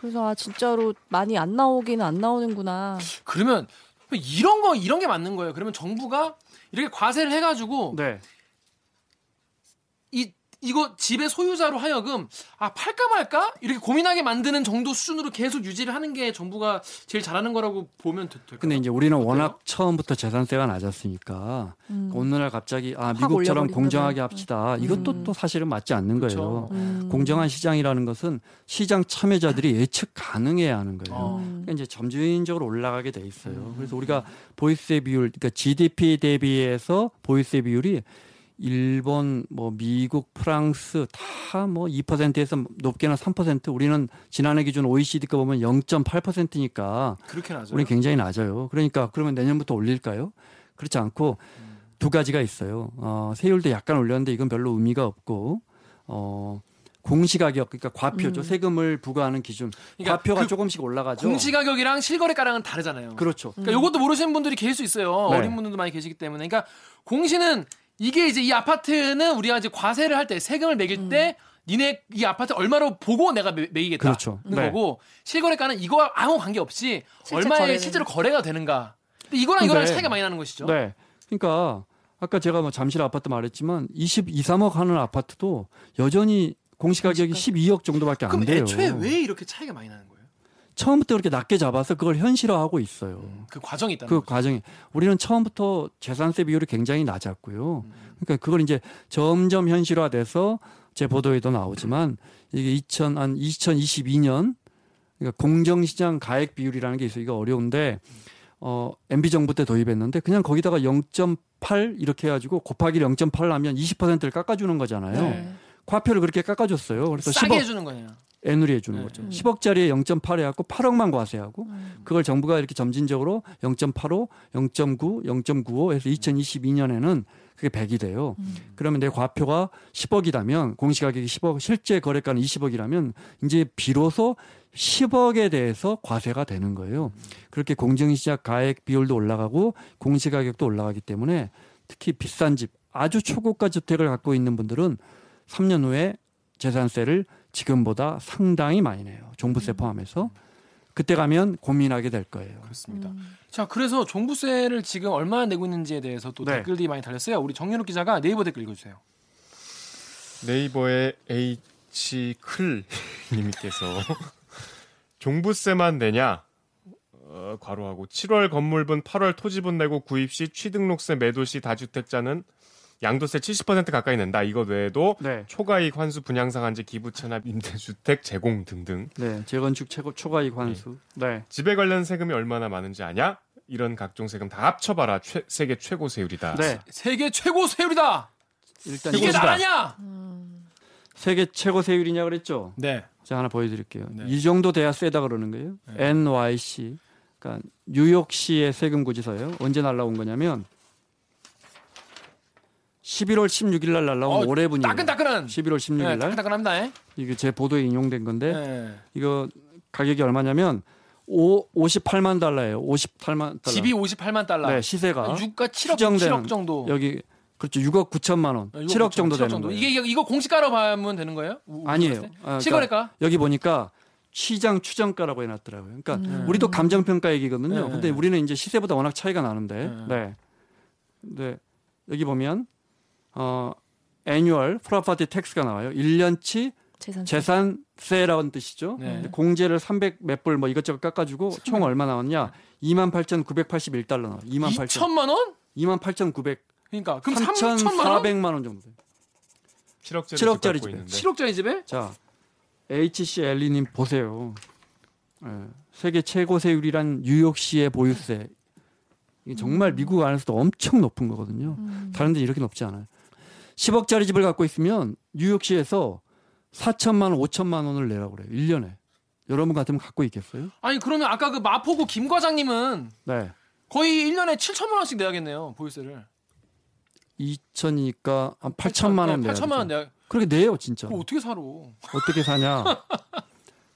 그래서 아 진짜로 많이 안 나오기는 안 나오는구나. 그러면 이런 거 이런 게 맞는 거예요. 그러면 정부가 이렇게 과세를 해가지고 네. 이 이거 집의 소유자로 하여금 아 팔까 말까 이렇게 고민하게 만드는 정도 수준으로 계속 유지를 하는 게 정부가 제일 잘하는 거라고 보면 될- 될까요? 근데 이제 우리는 어때요? 워낙 처음부터 재산세가 낮았으니까 음. 어느 날 갑자기 아확 미국처럼. 공정하게 합시다. 이것도 음. 또 사실은 맞지 않는 그쵸. 거예요. 음. 공정한 시장이라는 것은 시장 참여자들이 예측 가능해야 하는 거예요. 어. 음. 그러니까 이제 점진적으로 올라가게 돼 있어요. 음. 그래서 우리가 보이스의 비율, 그러니까 GDP 대비해서 보이스의 비율이 일본, 뭐 미국, 프랑스 다 뭐 2%에서 높게는 3%. 우리는 지난해 기준 OECD 거 보면 0.8%니까 그렇게 나죠. 우리 굉장히 낮아요. 그러니까 그러면 내년부터 올릴까요? 그렇지 않고 두 가지가 있어요. 어, 세율도 약간 올렸는데 이건 별로 의미가 없고 어, 공시가격 그러니까 과표죠. 음. 세금을 부과하는 기준. 그러니까 과표가 그 조금씩 올라가죠. 공시가격이랑 실거래가랑은 다르잖아요. 그렇죠. 그러니까 이것도 모르시는 분들이 계실 수 있어요. 네. 어린 분들도 많이 계시기 때문에. 그러니까 공시는 이게 이제 이 아파트는 우리가 이제 과세를 할 때 세금을 매길 때 니네 이 아파트 얼마로 보고 내가 매, 매기겠다. 그렇죠. 는 네. 거고 실거래가는 이거와 아무 관계 없이 실제 얼마에 거래는. 실제로 거래가 되는가. 근데 이거랑 이거랑 근데- 차이가 많이 나는 것이죠. 네. 그러니까 아까 제가 뭐 잠실 아파트 말했지만 22, 3억 하는 아파트도 여전히 공시가격이 12억 정도밖에 안 그럼 돼요. 애초에 왜 이렇게 차이가 많이 나는 거예요? 처음부터 그렇게 낮게 잡아서 그걸 현실화하고 있어요. 그 과정이 있다는 그 거죠. 과정이 우리는 처음부터 재산세 비율이 굉장히 낮았고요. 그러니까 그걸 이제 점점 현실화돼서 제 보도에도 나오지만 이게 2000, 한 2022년 그러니까 공정시장 가액 비율이라는 게 있어요. 이거 어려운데 어 MB 정부 때 도입했는데 그냥 거기다가 0.8 이렇게 해가지고 곱하기 0.8 하면 20%를 깎아주는 거잖아요. 네. 과표를 그렇게 깎아줬어요. 그래서 싸게 10억 해주는 거예요. 애누리 해 주는 네. 거죠. 음. 10억짜리에 0.8 해갖고 8억만 과세하고 음. 그걸 정부가 이렇게 점진적으로 0.85, 0.9, 0.95 해서 2022년에는 그게 100이 돼요. 음. 그러면 내 과표가 10억이라면 공시가격이 10억, 실제 거래가는 20억이라면 이제 비로소 10억에 대해서 과세가 되는 거예요. 그렇게 공정시장 가액 비율도 올라가고 공시가격도 올라가기 때문에 특히 비싼 집, 아주 초고가 주택을 갖고 있는 분들은 3년 후에 재산세를 지금보다 상당히 많이 내요. 종부세 포함해서. 그때 가면 고민하게 될 거예요. 그렇습니다. 음. 자, 그래서 종부세를 지금 얼마나 내고 있는지에 대해서 또 네. 댓글들이 많이 달렸어요. 우리 정윤욱 기자가 네이버 댓글 읽어주세요. 네이버의 H 클 님께서 종부세만 내냐? 어, 괄호하고 7월 건물분 8월 토지분 내고 구입 시 취등록세 매도 시 다주택자는 양도세 70% 가까이 낸다. 이것 외에도 네. 초과이익 환수 분양 상한제 기부 체납 임대주택 제공 등등 네. 재건축 최고 초과이익 환수. 네. 집에 관련 세금이 얼마나 많은지 아냐? 이런 각종 세금 다 합쳐봐라. 최- 세계 최고 세율이다. 네. 세계 최고 세율이다. 일단 이게 나라냐? 음. 세계 최고 세율이냐 그랬죠? 네. 제가 하나 보여드릴게요. 네. 이 정도 돼야 세다 그러는 거예요. 네. NYC, 그러니까 뉴욕시의 세금 고지서예요. 언제 날라온 거냐면 11월 16일 날 날라온 어, 올해 분이에요. 따끈따끈한. 11월 16일 네, 날 따끈따끈합니다. 예. 이게 제 보도에 인용된 건데 네. 이거 가격이 얼마냐면 5, 58만 달러예요. 58만 달러. 집이 58만 달러. 네, 시세가 유가 7억, 추정되는 7억 정도. 여기 그렇죠. 6억 9천만 원. 어, 이거 7억 그렇죠. 정도 7억 되는 정도. 거예요. 이게 이거 공시가로 보면 되는 거예요? 우- 아니에요. 아, 그러니까 실거래가? 여기 보니까 시장 추정가라고 해놨더라고요. 그러니까 음. 우리도 감정평가 얘기거든요. 네. 근데 우리는 이제 시세보다 워낙 차이가 나는데, 네. 네. 네. 여기 보면, 어, annual property tax가 나와요. 1년치 재산 재산세라는 뜻이죠. 네. 공제를 300 몇 불 뭐 이것저것 깎아주고 총 얼마 나왔냐? 28,981달러 나와요. 28,000. 2천만 원? 28,900. 그러니까 그럼 3천만 원? 3,400만 원 정도. 7억짜리 7억짜리 집 갖고 집에. 있는데 7억짜리 집에? 자, HCLE님 보세요. 예, 세계 최고 세율이란 뉴욕시의 보유세. 이게 정말 미국 안에서도 엄청 높은 거거든요. 음. 다른 데 이렇게 높지 않아요. 10억짜리 집을 갖고 있으면 뉴욕시에서 4천만 원, 5천만 원을 내라고 그래요. 1년에. 여러분 같으면 갖고 있겠어요? 아니 그러면 아까 그 마포구 김 과장님은 네. 거의 1년에 7천만 원씩 내야겠네요 보유세를. 2천이니까 한 8천만 원 내야 8천만 원. 내야. 그렇게 내요, 진짜. 어떻게 살아? 어떻게 사냐?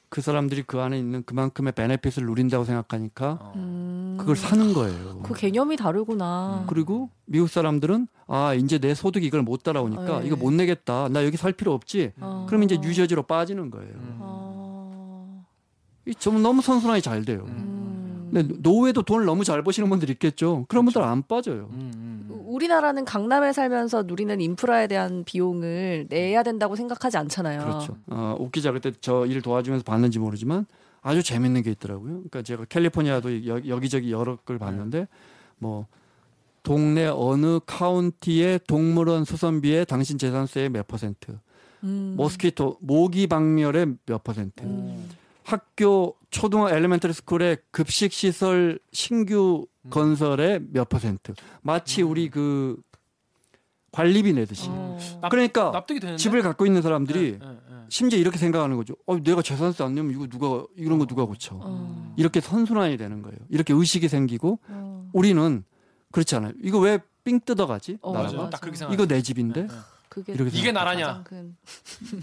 그 사람들이 그 안에 있는 그만큼의 베네핏을 누린다고 생각하니까 어. 음. 그걸 사는 거예요. 그 개념이 다르구나. 그리고 미국 사람들은 아 이제 내 소득이 이걸 못 따라오니까 네. 이거 못 내겠다. 나 여기 살 필요 없지. 어. 그럼 이제 뉴저지로 빠지는 거예요. 음. 어. 이좀 너무 선순환이 잘 돼요. 음. 근데 노후에도 돈을 너무 잘 버시는 분들 있겠죠. 그런 분들 안 빠져요. 음, 음, 음. 우리나라는 강남에 살면서 누리는 인프라에 대한 비용을 내야 된다고 생각하지 않잖아요. 그렇죠. 어, 웃기자 그때 저 일 도와주면서 봤는지 모르지만 아주 재밌는 게 있더라고요. 그러니까 제가 캘리포니아도 여, 여기저기 여러 걸 봤는데 뭐 동네 어느 카운티의 동물원 수선비에 당신 재산세의 몇 퍼센트, 음. mosquito 모기 박멸의 몇 퍼센트, 음. 학교 초등 elementary school의 급식 시설 신규 건설의 몇 퍼센트. 마치 우리 그 관리비 내듯이. 어. 납- 그러니까 납득이 되는데. 집을 갖고 있는 사람들이 네, 네, 네. 심지어 이렇게 생각하는 거죠. 어, 내가 재산세 안 내면 이거 누가 이런 거 누가 고쳐? 어. 이렇게 선순환이 되는 거예요. 이렇게 의식이 생기고 어. 우리는 그렇지 않아요. 이거 왜 삥 뜯어가지? 어, 나라가? 맞아요. 맞아. 딱 그렇게 생각. 이거 내 집인데 그게 이렇게 이게. 나라냐?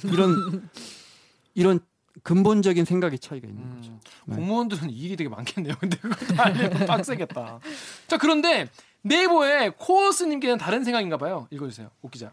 이런 이런 근본적인 생각의 차이가 있는 거죠. 음, 네. 공무원들은 일이 되게 많겠네요. 근데 그거 다 알려면 빡세겠다. 자 그런데 네이버에 코어스님께는 다른 생각인가 봐요. 읽어주세요. 옥 기자.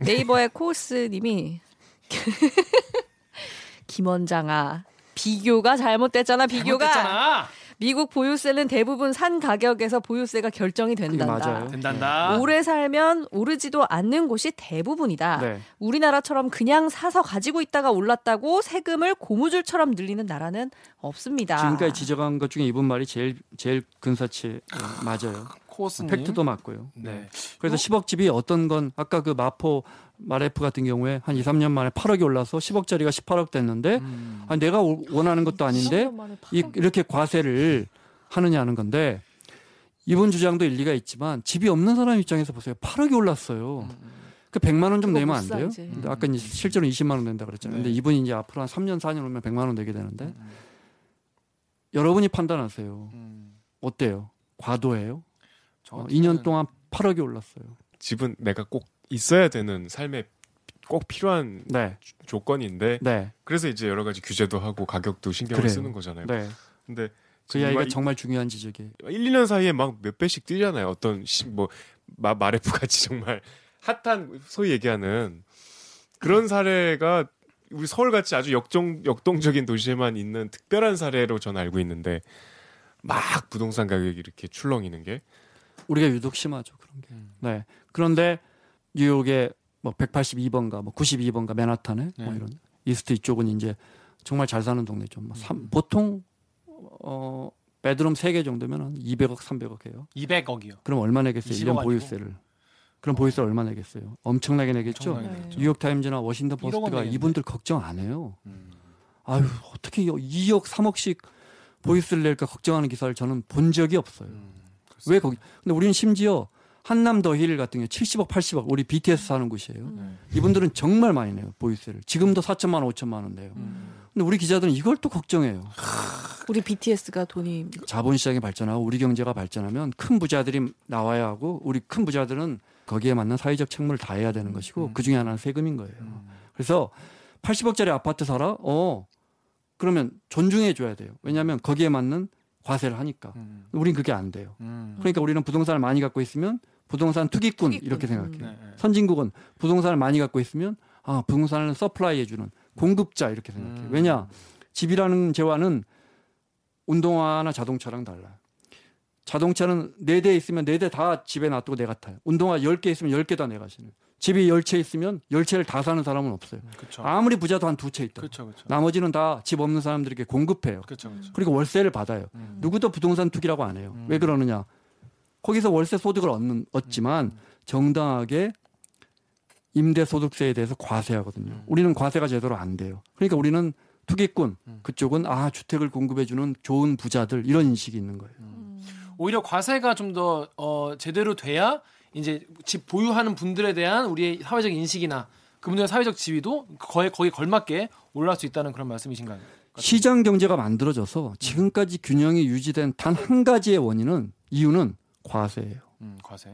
네이버의 코스님이 김원장아 비교가 잘못됐잖아 비교가 잘못됐잖아. 미국 보유세는 대부분 산 가격에서 보유세가 결정이 된단다. 맞아요. 된단다. 오래 살면 오르지도 않는 곳이 대부분이다. 네. 우리나라처럼 그냥 사서 가지고 있다가 올랐다고 세금을 고무줄처럼 늘리는 나라는 없습니다. 지금까지 지적한 것 중에 이분 말이 제일 제일 근사치 맞아요. 코어스님. 팩트도 맞고요. 네. 그래서 10억 집이 어떤 건 아까 그 마포 마레프 같은 경우에 한 2, 3년 만에 8억이 올라서 10억짜리가 18억 됐는데 음. 아, 내가 오- 원하는 것도 아닌데 이, 이렇게 과세를 하느냐는 건데 이분 주장도 일리가 있지만 집이 없는 사람 입장에서 보세요. 8억이 올랐어요. 그 100만 원 좀 내면 못안 사, 돼요? 이제. 근데 아까 이제 실제로 20만 원 낸다 그랬잖아요. 근데 네. 이분이 이제 앞으로 한 3년 4년 오면 100만 원 내게 되는데 여러분이 판단하세요. 음. 어때요? 과도해요? 저 어, 같으면- 2년 동안 8억이 올랐어요. 집은 내가 꼭 있어야 되는 삶에 꼭 필요한 네. 조건인데 네. 그래서 이제 여러 가지 규제도 하고 가격도 신경을 그래요. 쓰는 거잖아요. 네. 근데 그 이야기가 이- 정말 중요한 지적이에요. 1, 2년 사이에 막 몇 배씩 뛰잖아요. 어떤 시, 뭐 마, 마레프 같이 정말 핫한 소위 얘기하는 그런 사례가 우리 서울 같이 아주 역동 역동적인 도시에만 있는 특별한 사례로 저는 알고 있는데 막 부동산 가격이 이렇게 출렁이는 게 우리가 유독 심하죠 그런 게. 음. 네. 그런데 뉴욕의 뭐 182번가 뭐 92번가 맨하탄에 뭐 네. 이런 이스트 이쪽은 이제 정말 잘 사는 동네죠. 뭐 음. 삼- 보통 어 베드룸 3개 정도면 한 200억 300억 해요. 200억이요. 그럼 얼마 내겠어요? 20억 1년 아니고? 보유세를. 그럼 보유세를 얼마 내겠어요? 엄청나게 내겠죠. 엄청나게 네. 뉴욕 타임즈나 워싱턴 1억 원 포스트가. 이분들 걱정 안 해요. 음. 아유, 어떻게 2억 3억씩 보유세를 낼까 걱정하는 기사를 저는 본 적이 없어요. 음. 왜 거기? 근데 우리는 심지어 한남 더 힐 같은 경우 70억, 80억 우리 BTS 사는 곳이에요. 네. 이분들은 정말 많이 내요 보유세를. 지금도 4천만 원, 5천만 원 내요. 음. 근데 우리 기자들은 이걸 또 걱정해요. 우리 BTS가 돈이 자본시장이 발전하고 우리 경제가 발전하면 큰 부자들이 나와야 하고 우리 큰 부자들은 거기에 맞는 사회적 책무를 다해야 되는 것이고 음. 그 중에 하나는 세금인 거예요. 음. 그래서 80억짜리 아파트 살아? 어. 그러면 존중해 줘야 돼요. 왜냐하면 거기에 맞는 과세를 하니까. 음. 우린 그게 안 돼요. 음. 그러니까 우리는 부동산을 많이 갖고 있으면 부동산 투기꾼, 투기꾼. 이렇게 음. 생각해요. 네, 네. 선진국은 부동산을 많이 갖고 있으면 아 부동산을 supply 해주는 공급자 이렇게 생각해요. 음. 왜냐 집이라는 재화는 운동화나 자동차랑 달라요. 자동차는 네 대 있으면 네 대 다 집에 놔두고 내가 타요. 운동화 열 개 있으면 열 개 다 내가 신어요. 집이 열 채 있으면 열 채를 다 사는 사람은 없어요. 그렇죠. 아무리 부자도 한 두 채 있다. 그렇죠. 그렇죠. 나머지는 다 집 없는 사람들에게 공급해요. 그리고 월세를 받아요. 음. 누구도 부동산 투기라고 안 해요. 음. 왜 그러느냐? 거기서 월세 소득을 얻는 얻지만 음. 정당하게 임대 소득세에 대해서 과세하거든요. 음. 우리는 과세가 제대로 안 돼요. 그러니까 우리는 투기꾼 음. 그쪽은 아 주택을 공급해주는 좋은 부자들 이런 인식이 있는 거예요. 오히려 과세가 좀더 어, 제대로 돼야 이제 집 보유하는 분들에 대한 우리의 사회적 인식이나 그분들의 사회적 지위도 거에 거기 걸맞게 올라갈 수 있다는 그런 말씀이신가요? 시장 경제가 만들어져서 지금까지 균형이 유지된 단 한 가지의 원인은 이유는 과세예요. 음, 과세.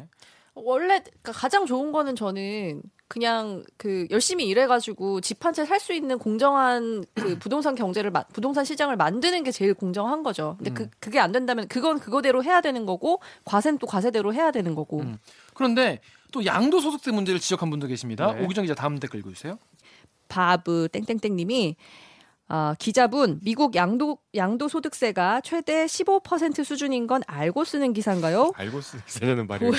원래 그러니까 가장 좋은 거는 저는 그냥 그 열심히 일해가지고 집 한 채 살 수 있는 공정한 그 부동산 경제를 마- 부동산 시장을 만드는 게 제일 공정한 거죠. 근데 그 그게 안 된다면 그건 그거대로 해야 되는 거고 과세는 또 과세대로 해야 되는 거고. 음. 그런데 또 양도소득세 문제를 지적한 분도 계십니다. 네. 오기정 기자 다음 댓글 읽어주세요. 바브 땡땡땡님이 아, 기자분 미국 양도 양도 소득세가 최대 15% 수준인 건 알고 쓰는 기사인가요? 알고 쓰는 말이 보,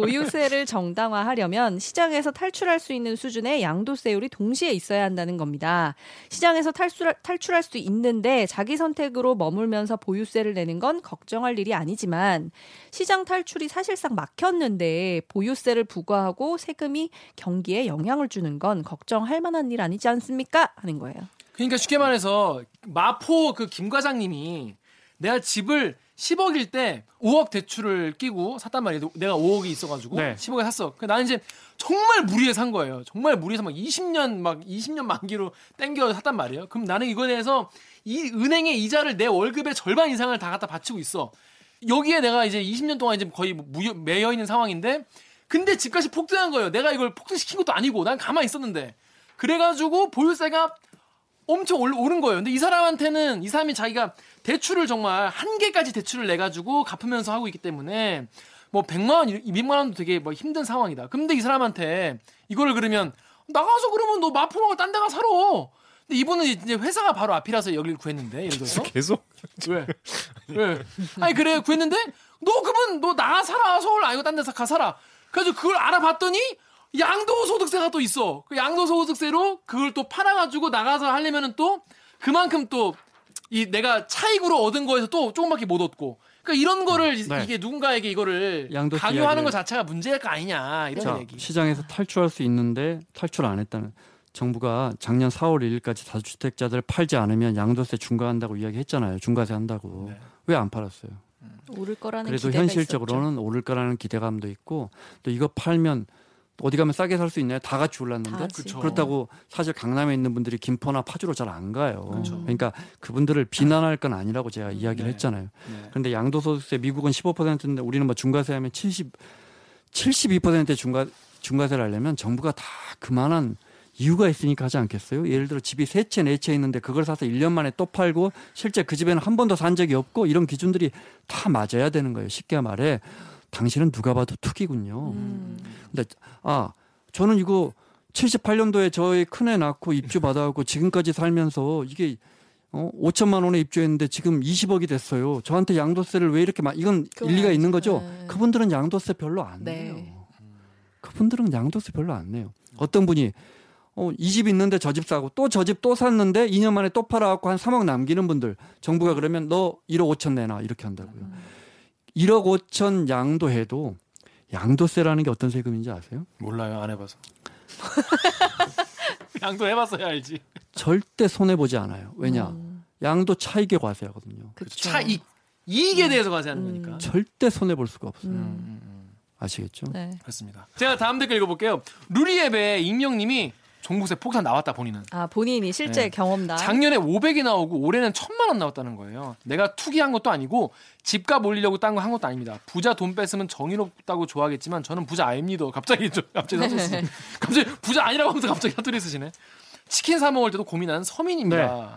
보유세를 정당화하려면 시장에서 탈출할 수 있는 수준의 양도세율이 동시에 있어야 한다는 겁니다. 시장에서 탈출, 탈출할 수 있는데 자기 선택으로 머물면서 보유세를 내는 건 걱정할 일이 아니지만 시장 탈출이 사실상 막혔는데 보유세를 부과하고 세금이 경기에 영향을 주는 건 걱정할 만한 일 아니지 않습니까? 하는 거예요. 그러니까 쉽게 말해서 마포 그 김 과장님이 내가 집을 10억일 때 5억 대출을 끼고 샀단 말이에요. 내가 5억이 있어가지고 네. 10억에 샀어. 그 나는 이제 정말 무리해 산 거예요. 정말 무리해서 막 20년 막 20년 만기로 땡겨 샀단 말이에요. 그럼 나는 이거에 대해서 이 은행의 이자를 내 월급의 절반 이상을 다 갖다 바치고 있어. 여기에 내가 이제 20년 동안 이제 거의 뭐 무여, 매여 있는 상황인데 근데 집값이 폭등한 거예요. 내가 이걸 폭등시킨 것도 아니고 난 가만히 있었는데 그래가지고 보유세가 엄청 올- 오른 거예요. 근데 이 사람한테는 이 사람이 자기가 대출을 정말 한 개까지 대출을 내 가지고 갚으면서 하고 있기 때문에 뭐 100만 원, 200만 원도 되게 뭐 힘든 상황이다. 근데 이 사람한테 이거를 그러면 나가서 그러면 너 마포 말고 딴 데 가 살아. 근데 이분은 이제 회사가 바로 앞이라서 여기를 구했는데 예를 들어서 계속 왜? 왜? 아니 그래 구했는데 너 그러면 너 나가 살아 서울 아니고 딴 데서 가 살아. 그래가지고 그걸 알아봤더니 양도소득세가 또 있어. 그 양도소득세로 그걸 또 팔아가지고 나가서 하려면은 또 그만큼 또 이 내가 차익으로 얻은 거에서 또 조금밖에 못 얻고. 그러니까 이런 거를 이- 네. 이게 누군가에게 이거를 강요하는 이야기를- 것 자체가 문제가 아니냐 이런 자, 얘기. 시장에서 탈출할 수 있는데 탈출 안 했다는 정부가 작년 4월 1일까지 다주택자들 팔지 않으면 양도세 중과한다고 이야기했잖아요. 중과세 한다고. 네. 왜 안 팔았어요? 오를 거라는 그래도 기대가 현실적으로는 오를 거라는 기대감도 있고 또 이거 팔면 어디 가면 싸게 살 수 있나요? 다 같이 올랐는데 다. 그쵸. 그렇다고 사실 강남에 있는 분들이 김포나 파주로 잘 안 가요. 그렇죠. 러니까 그분들을 비난할 건 아니라고 제가 이야기를 네. 했잖아요. 네. 그런데 양도소득세 미국은 15%인데 우리는 뭐 중과세 하면 70 72%의 중과 중과세를 하려면 정부가 다 그만한 이유가 있으니까 하지 않겠어요? 예를 들어 집이 세 채 네 채 있는데 그걸 사서 1년 만에 또 팔고 실제 그 집에는 한 번도 산 적이 없고 이런 기준들이 다 맞아야 되는 거예요. 쉽게 말해 당신은 누가 봐도 투기군요. 음. 근데 아 저는 이거 78년도에 저희 큰애 낳고 입주 받아갖고 지금까지 살면서 이게 어 5천만 원에 입주했는데 지금 20억이 됐어요. 저한테 양도세를 왜 이렇게 막 이건 일리가 아니죠. 있는 거죠. 네. 그분들은 양도세 별로 안 네. 내요. 그분들은 양도세 별로 안 내요. 어떤 분이 어, 이 집 있는데 저 집 사고 또 저 집 또 샀는데 2년 만에 또 팔아갖고 한 3억 남기는 분들 정부가 그러면 너 1억 5천 내놔 이렇게 한다고요. 1억 5천 양도해도 양도세라는 게 어떤 세금인지 아세요? 몰라요 안 해봐서. 양도 해봤어야 알지. 절대 손해 보지 않아요. 왜냐? 음, 양도 차익에 과세하거든요. 그쵸. 차익 이익에 대해서 과세하는 음. 거니까. 절대 손해 볼 수가 없어요. 음. 음, 음. 아시겠죠? 네. 그렇습니다. 제가 다음 댓글 읽어볼게요. 루리앱에 익명님이 종부세 폭탄 나왔다 본인은. 아 본인이 실제 네. 경험담. 작년에 500이 나오고 올해는 1000만 원 나왔다는 거예요. 내가 투기한 것도 아니고 집값 올리려고 딴 거 한 것도 아닙니다. 부자 돈 뺐으면 정의롭다고 좋아하겠지만 저는 부자 아닙니다. 갑자기 좀 갑자기 사투리 쓰 갑자기 부자 아니라고 하면서 갑자기 사투리 쓰시네. 치킨 사 먹을 때도 고민하는 서민입니다.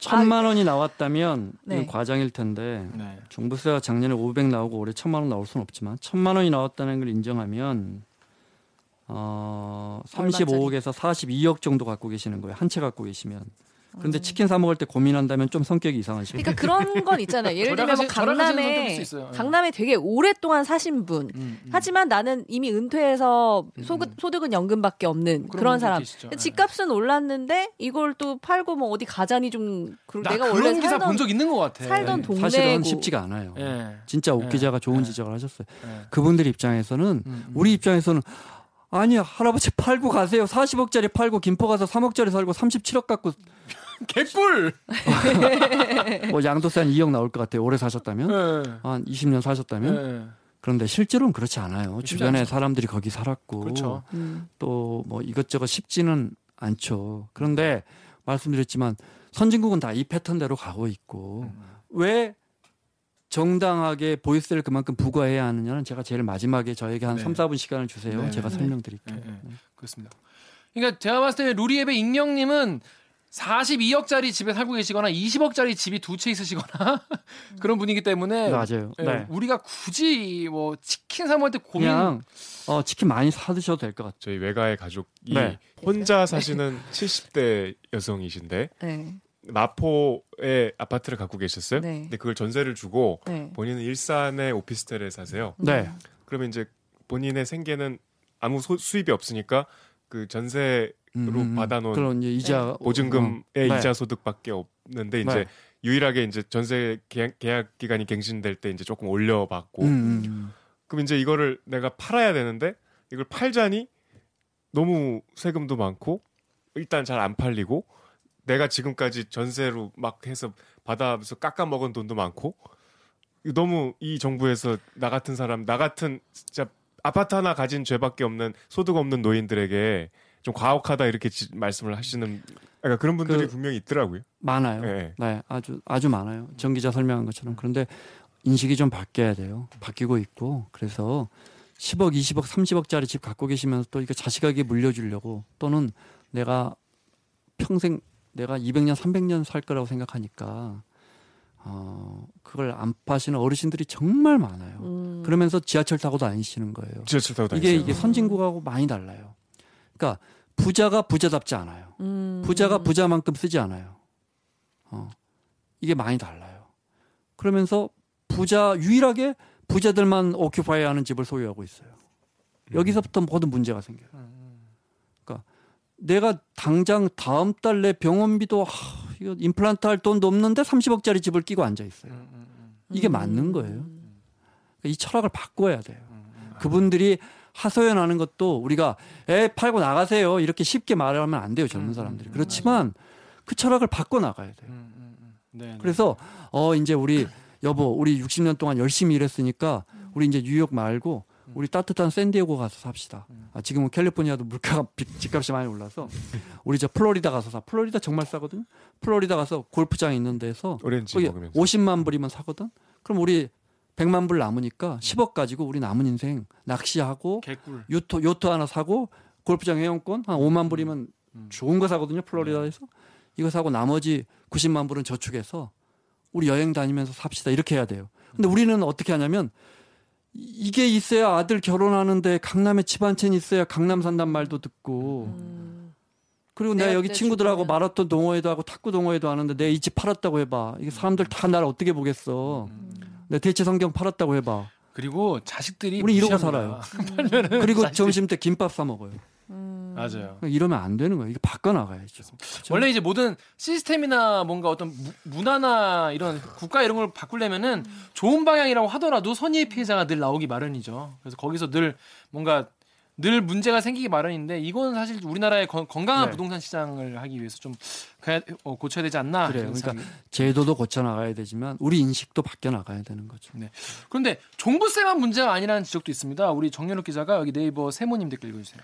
천만 원이 나왔다면 네. 과장일 텐데 네. 종부세가 작년에 500 나오고 올해 천만 원 나올 수는 없지만 천만 원이 나왔다는 걸 인정하면 어 35억에서 42억 정도 갖고 계시는 거예요. 한 채 갖고 계시면. 그런데 치킨 사 먹을 때 고민한다면 좀 성격이 이상하시고. 그러니까 그런 건 있잖아요. 예를 들면 뭐 강남에. 네. 강남에 되게 오랫동안 사신 분. 음, 음. 하지만 나는 이미 은퇴해서 음, 소득, 음. 소득은 연금밖에 없는 그런 사람. 네. 집값은 올랐는데 이걸 또 팔고 뭐 어디 가자니 좀 그, 나 내가 그런 원래 기사 살던 본적 있는 것 같아. 살던 네, 동네고 사실은 쉽지가 않아요. 예. 진짜 옥 네. 기자가 좋은 네. 지적을 하셨어요. 예. 그분들 입장에서는 음, 음. 우리 입장에서는 아니요 할아버지 팔고 가세요. 40억짜리 팔고 김포 가서 3억짜리 살고 37억 갖고 개꿀. 뭐 양도세 한 2억 나올 것 같아요. 오래 사셨다면 네. 한 20년 사셨다면 네. 그런데 실제로는 그렇지 않아요. 주변에 않죠. 사람들이 거기 살았고 그렇죠. 음. 또뭐 이것저것 쉽지는 않죠. 그런데 말씀드렸지만 선진국은 다 이 패턴대로 가고 있고 음. 왜 정당하게 보이스를 그만큼 부과해야 하느냐는 제가 제일 마지막에 저에게 한 네. 3, 4분 시간을 주세요. 네. 제가 네. 설명드릴게요. 네, 네. 그렇습니다. 그러니까 제가 봤을 때 루리앱의 익명님은 42억짜리 집에 살고 계시거나 20억짜리 집이 두 채 있으시거나 그런 분이기 때문에 맞아요. 예, 네. 우리가 굳이 뭐 치킨 사 먹을 때 고민 그냥 어, 치킨 많이 사 드셔도 될 것 같아요. 저희 외가의 가족이 네. 혼자 사시는 70대 여성이신데 네. 마포에 아파트를 갖고 계셨어요. 네. 근데 그걸 전세를 주고 네. 본인은 일산의 오피스텔에 사세요. 네. 그러면 이제 본인의 생계는 아무 소- 수입이 없으니까 그 전세로 음, 받아놓은 그런 이제 이자 보증금의 어, 네. 이자 소득밖에 없는데 이제 네. 유일하게 이제 전세 계약, 계약 기간이 갱신될 때 이제 조금 올려받고 음, 음. 그럼 이제 이거를 내가 팔아야 되는데 이걸 팔자니 너무 세금도 많고 일단 잘 안 팔리고 내가 지금까지 전세로 막 해서 받아서 깎아 먹은 돈도 많고 너무 이 정부에서 나 같은 사람 나 같은 진짜 아파트 하나 가진 죄밖에 없는 소득 없는 노인들에게 좀 과혹하다 이렇게 지- 말씀을 하시는 그러니까 그런 분들이 그- 분명히 있더라고요. 많아요. 네. 네, 아주 아주 많아요. 정 기자 설명한 것처럼 그런데 인식이 좀 바뀌어야 돼요. 바뀌고 있고 그래서 10억, 20억, 30억짜리 집 갖고 계시면서 또 이거 자식에게 물려주려고 또는 내가 평생 내가 200년, 300년 살 거라고 생각하니까 어 그걸 안 파시는 어르신들이 정말 많아요. 음. 그러면서 지하철 타고 다니시는 거예요. 지하철 타고 이게 다니세요. 이게 선진국하고 많이 달라요. 그러니까 부자가 부자답지 않아요. 음. 부자가 부자만큼 쓰지 않아요. 어. 이게 많이 달라요. 그러면서 부자 유일하게 부자들만 오큐파이 하는 집을 소유하고 있어요. 여기서부터 모든 문제가 생겨요. 내가 당장 다음 달 내 병원비도 하, 이거 임플란트 할 돈도 없는데 30억짜리 집을 끼고 앉아 있어요. 이게 맞는 거예요. 그러니까 이 철학을 바꿔야 돼요. 그분들이 하소연하는 것도 우리가 에 팔고 나가세요 이렇게 쉽게 말하면 안 돼요 젊은 사람들이 그렇지만 그 철학을 바꿔 나가야 돼요. 네, 네. 그래서 어 이제 우리 여보 우리 60년 동안 열심히 일했으니까 우리 이제 뉴욕 말고 우리 따뜻한 샌디에고 가서 삽시다. 아, 지금은 캘리포니아도 물가 빚- 집값이 많이 올라서 우리 저 플로리다 가서 사. 플로리다 정말 싸거든요. 플로리다 가서 골프장 있는 데서 오렌지 거기 먹으면서 50만 불이면 사거든. 그럼 우리 100만 불 남으니까 10억 가지고 우리 남은 인생 낚시하고 개꿀. 요트 요트 하나 사고 골프장 회원권 한 5만 불이면 음. 좋은 거 사거든요. 플로리다에서 이거 사고 나머지 90만 불은 저축해서 우리 여행 다니면서 삽시다 이렇게 해야 돼요. 근데 우리는 어떻게 하냐면 이- 이게 있어야 아들 결혼하는데 강남에 집한채 있어야 강남 산단 말도 듣고 음. 그리고 내가 내가 여기 그때 친구들하고 죽으면- 마라톤 동호회도 하고 탁구 동호회도 하는데 내 이 집 팔았다고 해봐. 이게 사람들 다 나를 어떻게 보겠어. 내 대체 성경 팔았다고 해봐. 그리고 자식들이 우리 이러고 무시합니다. 그리고 자식들이- 점심 때 김밥 사 먹어요. 음. 맞아요. 이러면 안 되는 거예요. 이게 바꿔 나가야죠. 원래 이제 모든 시스템이나 뭔가 어떤 무- 문화나 이런 국가 이런 걸 바꾸려면은 좋은 방향이라고 하더라도 선의의 피해자가 늘 나오기 마련이죠. 그래서 거기서 늘 뭔가 늘 문제가 생기기 마련인데 이건 사실 우리나라의 건- 건강한 네. 부동산 시장을 하기 위해서 좀 가야- 어, 고쳐야 되지 않나. 그래요. 그러니까 생각이- 제도도 고쳐 나가야 되지만 우리 인식도 바뀌어 나가야 되는 거죠. 그런데 종부세만 문제가 아니라는 지적도 있습니다. 우리 정연욱 기자가 여기 네이버 세모님 댓글 읽어주세요.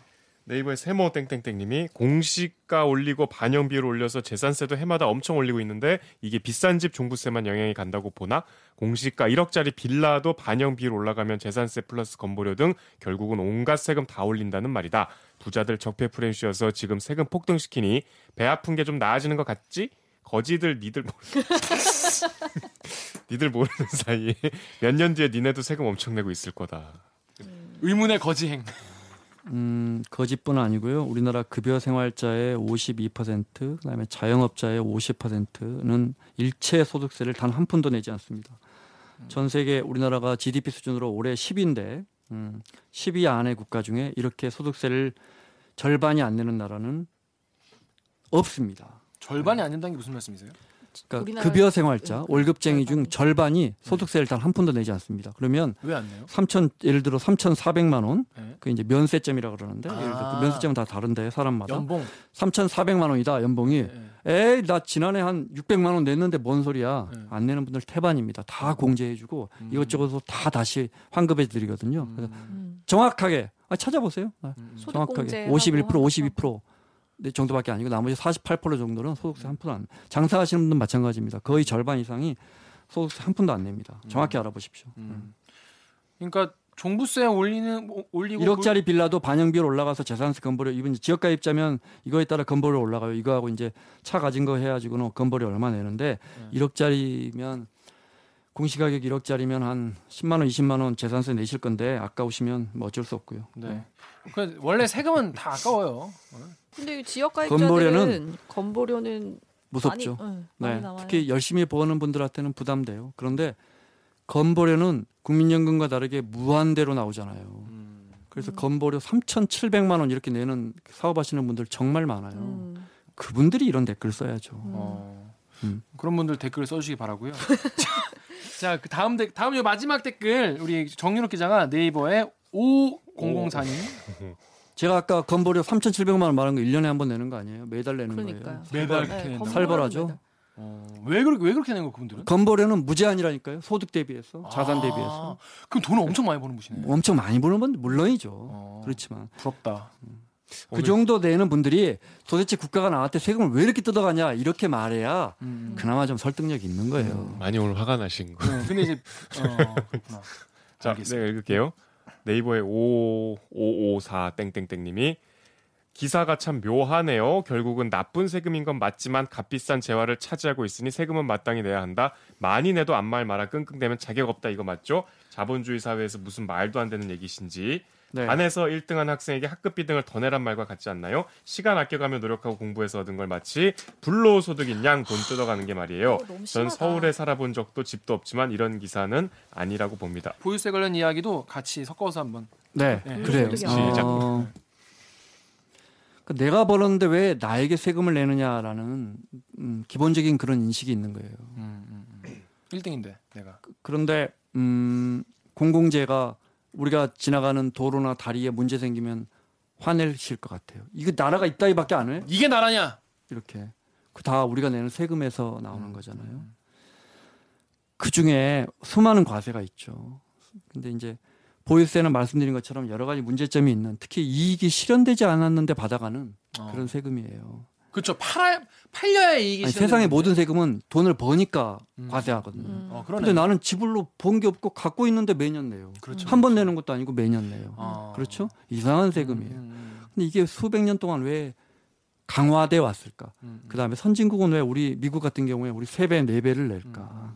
네이버의 세모 땡땡땡님이 공시가 올리고 반영 비율을 올려서 재산세도 해마다 엄청 올리고 있는데 이게 비싼 집 종부세만 영향이 간다고 보나 공시가 1억짜리 빌라도 반영 비율 올라가면 재산세 플러스 건보료 등 결국은 온갖 세금 다 올린다는 말이다. 부자들 적폐 프렌쉬여서 지금 세금 폭등시키니 배 아픈 게 좀 나아지는 것 같지? 거지들 니들 모르... 니들 모르는 사이에 몇 년 뒤에 니네도 세금 엄청 내고 있을 거다. 의문의 거지행. 음, 거짓뿐 아니고요. 우리나라 급여 생활자의 52%, 그다음에 자영업자의 50%는 일체 소득세를 단 한 푼도 내지 않습니다. 전 세계 우리나라가 GDP 수준으로 올해 10위인데 음, 10위 안의 국가 중에 이렇게 소득세를 절반이 안 내는 나라는 없습니다. 절반이 안 된다는 게 무슨 말씀이세요? 그러니까 우리나라- 급여 생활자 응, 월급쟁이 중 절반이. 절반이 소득세를 단 한 푼도 내지 않습니다. 그러면 왜안 내요? 3천 예를 들어 3,400만 원, 네. 그 이제 면세점이라 그러는데 예를 들어 아. 그 면세점은 다 다른데 사람마다 연봉. 3,400만 원이다 연봉이. 네. 에이 나 지난해 한 600만 원 냈는데 뭔 소리야? 네. 안 내는 분들 태반입니다. 다 공제해주고 음. 이것저것 다 다시 환급해 드리거든요. 그래서 음. 정확하게 아, 찾아보세요. 아, 음. 정확하게 소득공제하고 51% 하고 52% 네, 정도밖에 아니고 나머지 48% 정도는 소득세 한푼 안. 장사하시는 분들 마찬가지입니다. 거의 절반 이상이 소득세 한 푼도 안 냅니다. 정확히 알아보십시오. 음. 그러니까 종부세 올리는 오- 올리고 1억짜리 빌라도 반영 비율 올라가서 재산세 건보료 이번 지역가 입자면 이거에 따라 건보료 올라가요. 이거하고 이제 차 가진 거 해가지고는 건보료 얼마 내는데 네. 1억짜리면 공시가격 1억짜리면 한 10만 원, 20만 원 재산세 내실 건데 아까우시면 뭐 어쩔 수 없고요. 네. 그 원래 세금은 다 아까워요. 근데 지역 건보료는 가입자들은 건보료는 무섭죠. 많이, 응, 많이 네, 나와요. 특히 열심히 버는 분들한테는 부담돼요. 그런데 건보료는 국민연금과 다르게 무한대로 나오잖아요. 음. 그래서 건보료 3,700만 원 이렇게 내는 사업하시는 분들 정말 많아요. 음. 그분들이 이런 댓글 써야죠. 어. 음. 그런 분들 댓글 써주시기 바라고요. 자, 그 다음 댓 다음 요 마지막 댓글 우리 정윤욱 기자가 네이버에 5004님 제가 아까 건보료 3,700만 원 말한 거 1년에 한 번 내는 거 아니에요? 매달 내는 그러니까요. 거예요. 매달 네, 살벌하죠? 매달. 어, 왜 그렇게 왜 그렇게 낸거 그분들은? 건보료는 무제한이라니까요. 소득 대비해서 자산 아, 대비해서 그럼 돈을 엄청 많이 버는 분이네. 뭐 엄청 많이 버는 분 물론이죠. 어, 그렇지만 부럽다. 그 정도 내는 분들이 도대체 국가가 나한테 세금을 왜 이렇게 뜯어가냐 이렇게 말해야 음. 그나마 좀 설득력이 있는 거예요. 많이 오늘 화가 나신 거. 네, 근데 이제 어, 그렇구나. 자, 알겠습니다. 내가 읽을게요. 네이버에 5554 땡땡땡님이 기사가 참 묘하네요. 결국은 나쁜 세금인 건 맞지만 값비싼 재화를 차지하고 있으니 세금은 마땅히 내야 한다. 많이 내도 안말 마라 끙끙대면 자격 없다 이거 맞죠? 자본주의 사회에서 무슨 말도 안 되는 얘기신지. 네. 반에서 1등한 학생에게 학급비 등을 더 내란 말과 같지 않나요? 시간 아껴가며 노력하고 공부해서 얻은 걸 마치 불로소득인 양 돈 뜯어가는 게 말이에요. 어, 전. 서울에 살아본 적도 집도 없지만 이런 기사는 아니라고 봅니다. 보유세 관련 이야기도 같이 섞어서 한번. 네, 네, 그래요. 시작. 어, 내가 벌었는데 왜 나에게 세금을 내느냐라는 음, 기본적인 그런 인식이 있는 거예요. 음, 음, 음. 1등인데 내가. 그 런데 음, 공공재가 우리가 지나가는 도로나 다리에 문제 생기면 화내실 것 같아요. 이거 나라가 이따위밖에 안 해? 이게 나라냐? 이렇게 그 다 우리가 내는 세금에서 나오는 거잖아요. 그 중에 수많은 과세가 있죠. 근데 이제 보유세는 말씀드린 것처럼 여러 가지 문제점이 있는 특히 이익이 실현되지 않았는데 받아가는 어. 그런 세금이에요. 그렇죠. 팔아 팔려야 이익이 아니, 세상의. 모든 세금은 돈을 버니까 음. 과세하거든요. 음. 어. 근데 나는 지불로 번 게 없고 갖고 있는데 매년 내요. 그렇죠. 한 번 내는 것도 아니고 매년 내요. 아. 그렇죠? 이상한 세금이에요. 음, 근데 이게 수백 년 동안 왜 강화돼 왔을까? 음, 음. 그다음에 선진국은 왜 우리 미국 같은 경우에 우리 세 배, 네 배를 낼까?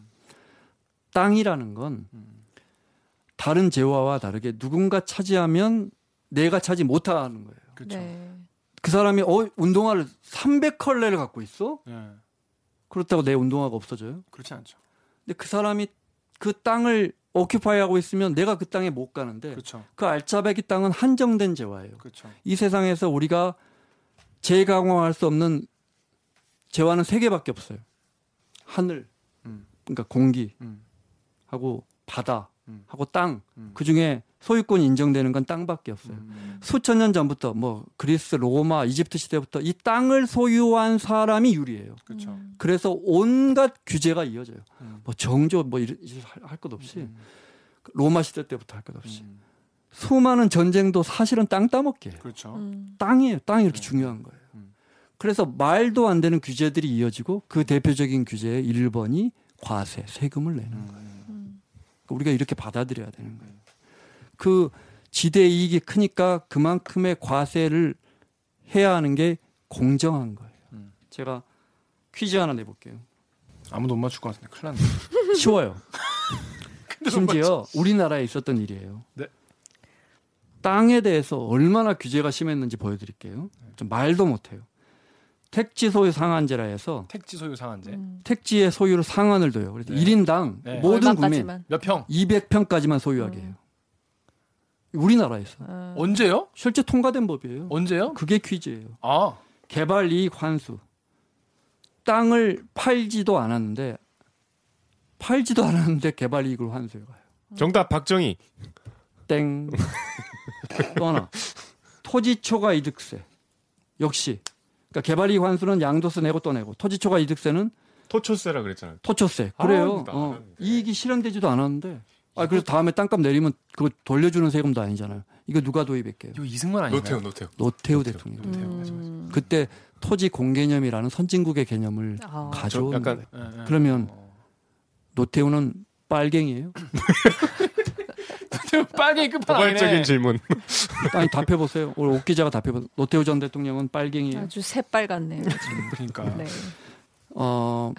땅이라는 건 음. 다른 재화와 다르게 누군가 차지하면 내가 차지 못하는 거예요. 그렇죠. 네. 그 사람이 어 운동화를 300컬레를 갖고 있어? 네. 그렇다고 내 운동화가 없어져요? 그렇지 않죠. 근데 그 사람이 그 땅을 오큐파이 하고 있으면 내가 그 땅에 못 가는데 그렇죠. 그 알짜배기 땅은 한정된 재화예요. 그렇죠. 이 세상에서 우리가 재강화할 수 없는 재화는 세 개밖에 없어요. 하늘, 음. 그러니까 공기, 음. 하고 바다, 음. 하고 땅. 음. 그 중에 소유권이 인정되는 건 땅밖에 없어요. 음. 수천 년 전부터 뭐 그리스, 로마, 이집트 시대부터 이 땅을 소유한 사람이 유리해요. 그렇죠. 음. 그래서 온갖 규제가 이어져요. 음. 뭐 정조 뭐 할 것 없이 음. 로마 시대 때부터 할 것 없이 음. 수많은 전쟁도 사실은 땅 따먹기예요. 그렇죠. 음. 땅이에요. 땅이 이렇게 음. 중요한 거예요. 음. 그래서 말도 안 되는 규제들이 이어지고 그 대표적인 규제의 1번이 과세, 세금을 내는 거예요. 음. 음. 우리가 이렇게 받아들여야 되는 거예요. 그 지대 이익이 크니까 그만큼의 과세를 해야 하는 게 공정한 거예요. 음. 제가 퀴즈 하나 내볼게요. 아무도 못 맞출 것 같은데 큰일 났네. 쉬워요. 심지어 우리나라에 있었던 일이에요. 네. 땅에 대해서 얼마나 규제가 심했는지 보여드릴게요. 좀 말도 못해요. 택지 소유 상한제라 해서 택지 소유 상한제. 음. 택지의 소유로 상한을 둬요. 그래서 네. 1인당 네. 모든 국민. 몇 평? 200평까지만 소유하게 해요. 우리나라에서 어. 언제요? 실제 통과된 법이에요. 언제요? 그게 퀴즈예요. 아, 개발 이익 환수. 땅을 팔지도 않았는데 팔지도 않았는데 개발 이익을 환수해 가요. 정답 박정희. 땡. 또 하나. 토지 초과 이득세. 역시. 그러니까 개발 이익 환수는 양도세 내고 또 내고 토지 초과 이득세는 토초세라 그랬잖아요. 토초세. 아, 그래요. 나 어. 이익이 실현되지도 않았는데. 아 그래서 다음에 땅값 내리면 그거 돌려주는 세금도 아니잖아요. 이거 누가 도입했게요? 이거 이승만 아닌가요? 노태우 노태우. 노태우 노태우. 대통령. 노태우. 맞아, 맞아. 음. 그때 토지 공개념이라는 선진국의 개념을 아. 가져온 저 약간- 거예요. 예, 예. 그러면 어. 노태우는 빨갱이에요? 노태우 빨갱이 끝판왕이네. 포괄적인 질문. 아니 답해 보세요. 오늘 옥 기자가 답해 보세요. 노태우 전 대통령은 빨갱이에요. 아주 새빨갛네요. 그러니까 네. 어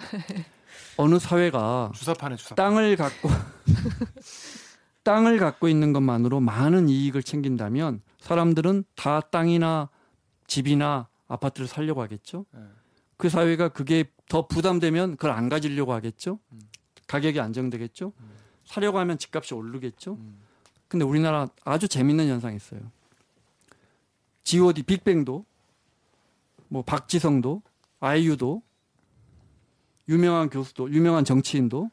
어느 사회가 주사파네 주사파. 땅을 갖고 땅을 갖고 있는 것만으로 많은 이익을 챙긴다면 사람들은 다 땅이나 집이나 아파트를 살려고 하겠죠. 네. 그 사회가 그게 더 부담되면 그걸 안 가지려고 하겠죠. 가격이 안정되겠죠. 사려고 하면 집값이 오르겠죠. 음. 근데 우리나라 아주 재밌는 현상이 있어요. G.O.D. 빅뱅도 뭐 박지성도 아이유도 유명한 교수도 유명한 정치인도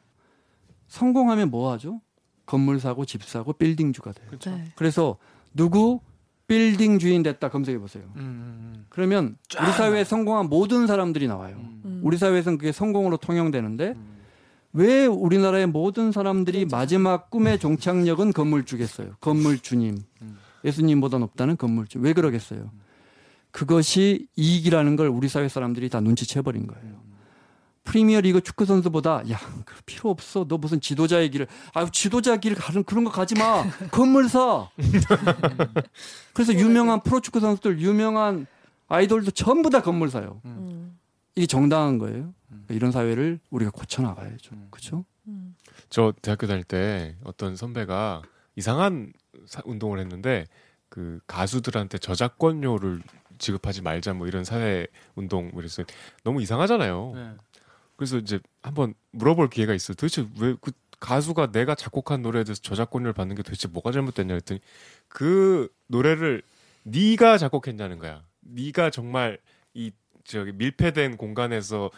성공하면 뭐 하죠? 건물 사고 집 사고 빌딩주가 돼요. 그렇죠. 네. 그래서 누구 빌딩 주인 됐다 검색해 보세요. 음, 음, 그러면 쫙 우리 사회에 성공한 모든 사람들이 나와요. 음. 음. 우리 사회에서는 그게 성공으로 통용되는데 음. 왜 우리나라의 모든 사람들이 마지막 꿈의 종착역은 건물주겠어요? 건물주님. 음. 예수님보다 높다는 건물주. 왜 그러겠어요? 그것이 이익이라는 걸 우리 사회 사람들이 다 눈치채버린 거예요. 음. 프리미어 리그 축구 선수보다 야, 그 필요 없어. 너 무슨 지도자의 길을 아유, 지도자 길 가는 그런 거 가지 마. 건물 사. 그래서 유명한 프로 축구 선수들, 유명한 아이돌도 전부 다 건물 사요. 음. 이게 정당한 거예요. 그러니까 이런 사회를 우리가 고쳐 나가야죠. 음. 그렇죠? 음. 저 대학교 다닐 때 어떤 선배가 이상한 사- 운동을 했는데 그 가수들한테 저작권료를 지급하지 말자 뭐 이런 사회 운동 뭐 이랬어요. 너무 이상하잖아요. 네. 그래서 이제 한번 물어볼 기회가 있어요. 도대체 왜 그 가수가 내가 작곡한 노래에 대해서 저작권료를 받는 게 도대체 뭐가 잘못됐냐 했더니 그 노래를 네가 작곡했냐는 거야. 네가 정말 이 저기 밀폐된 공간에서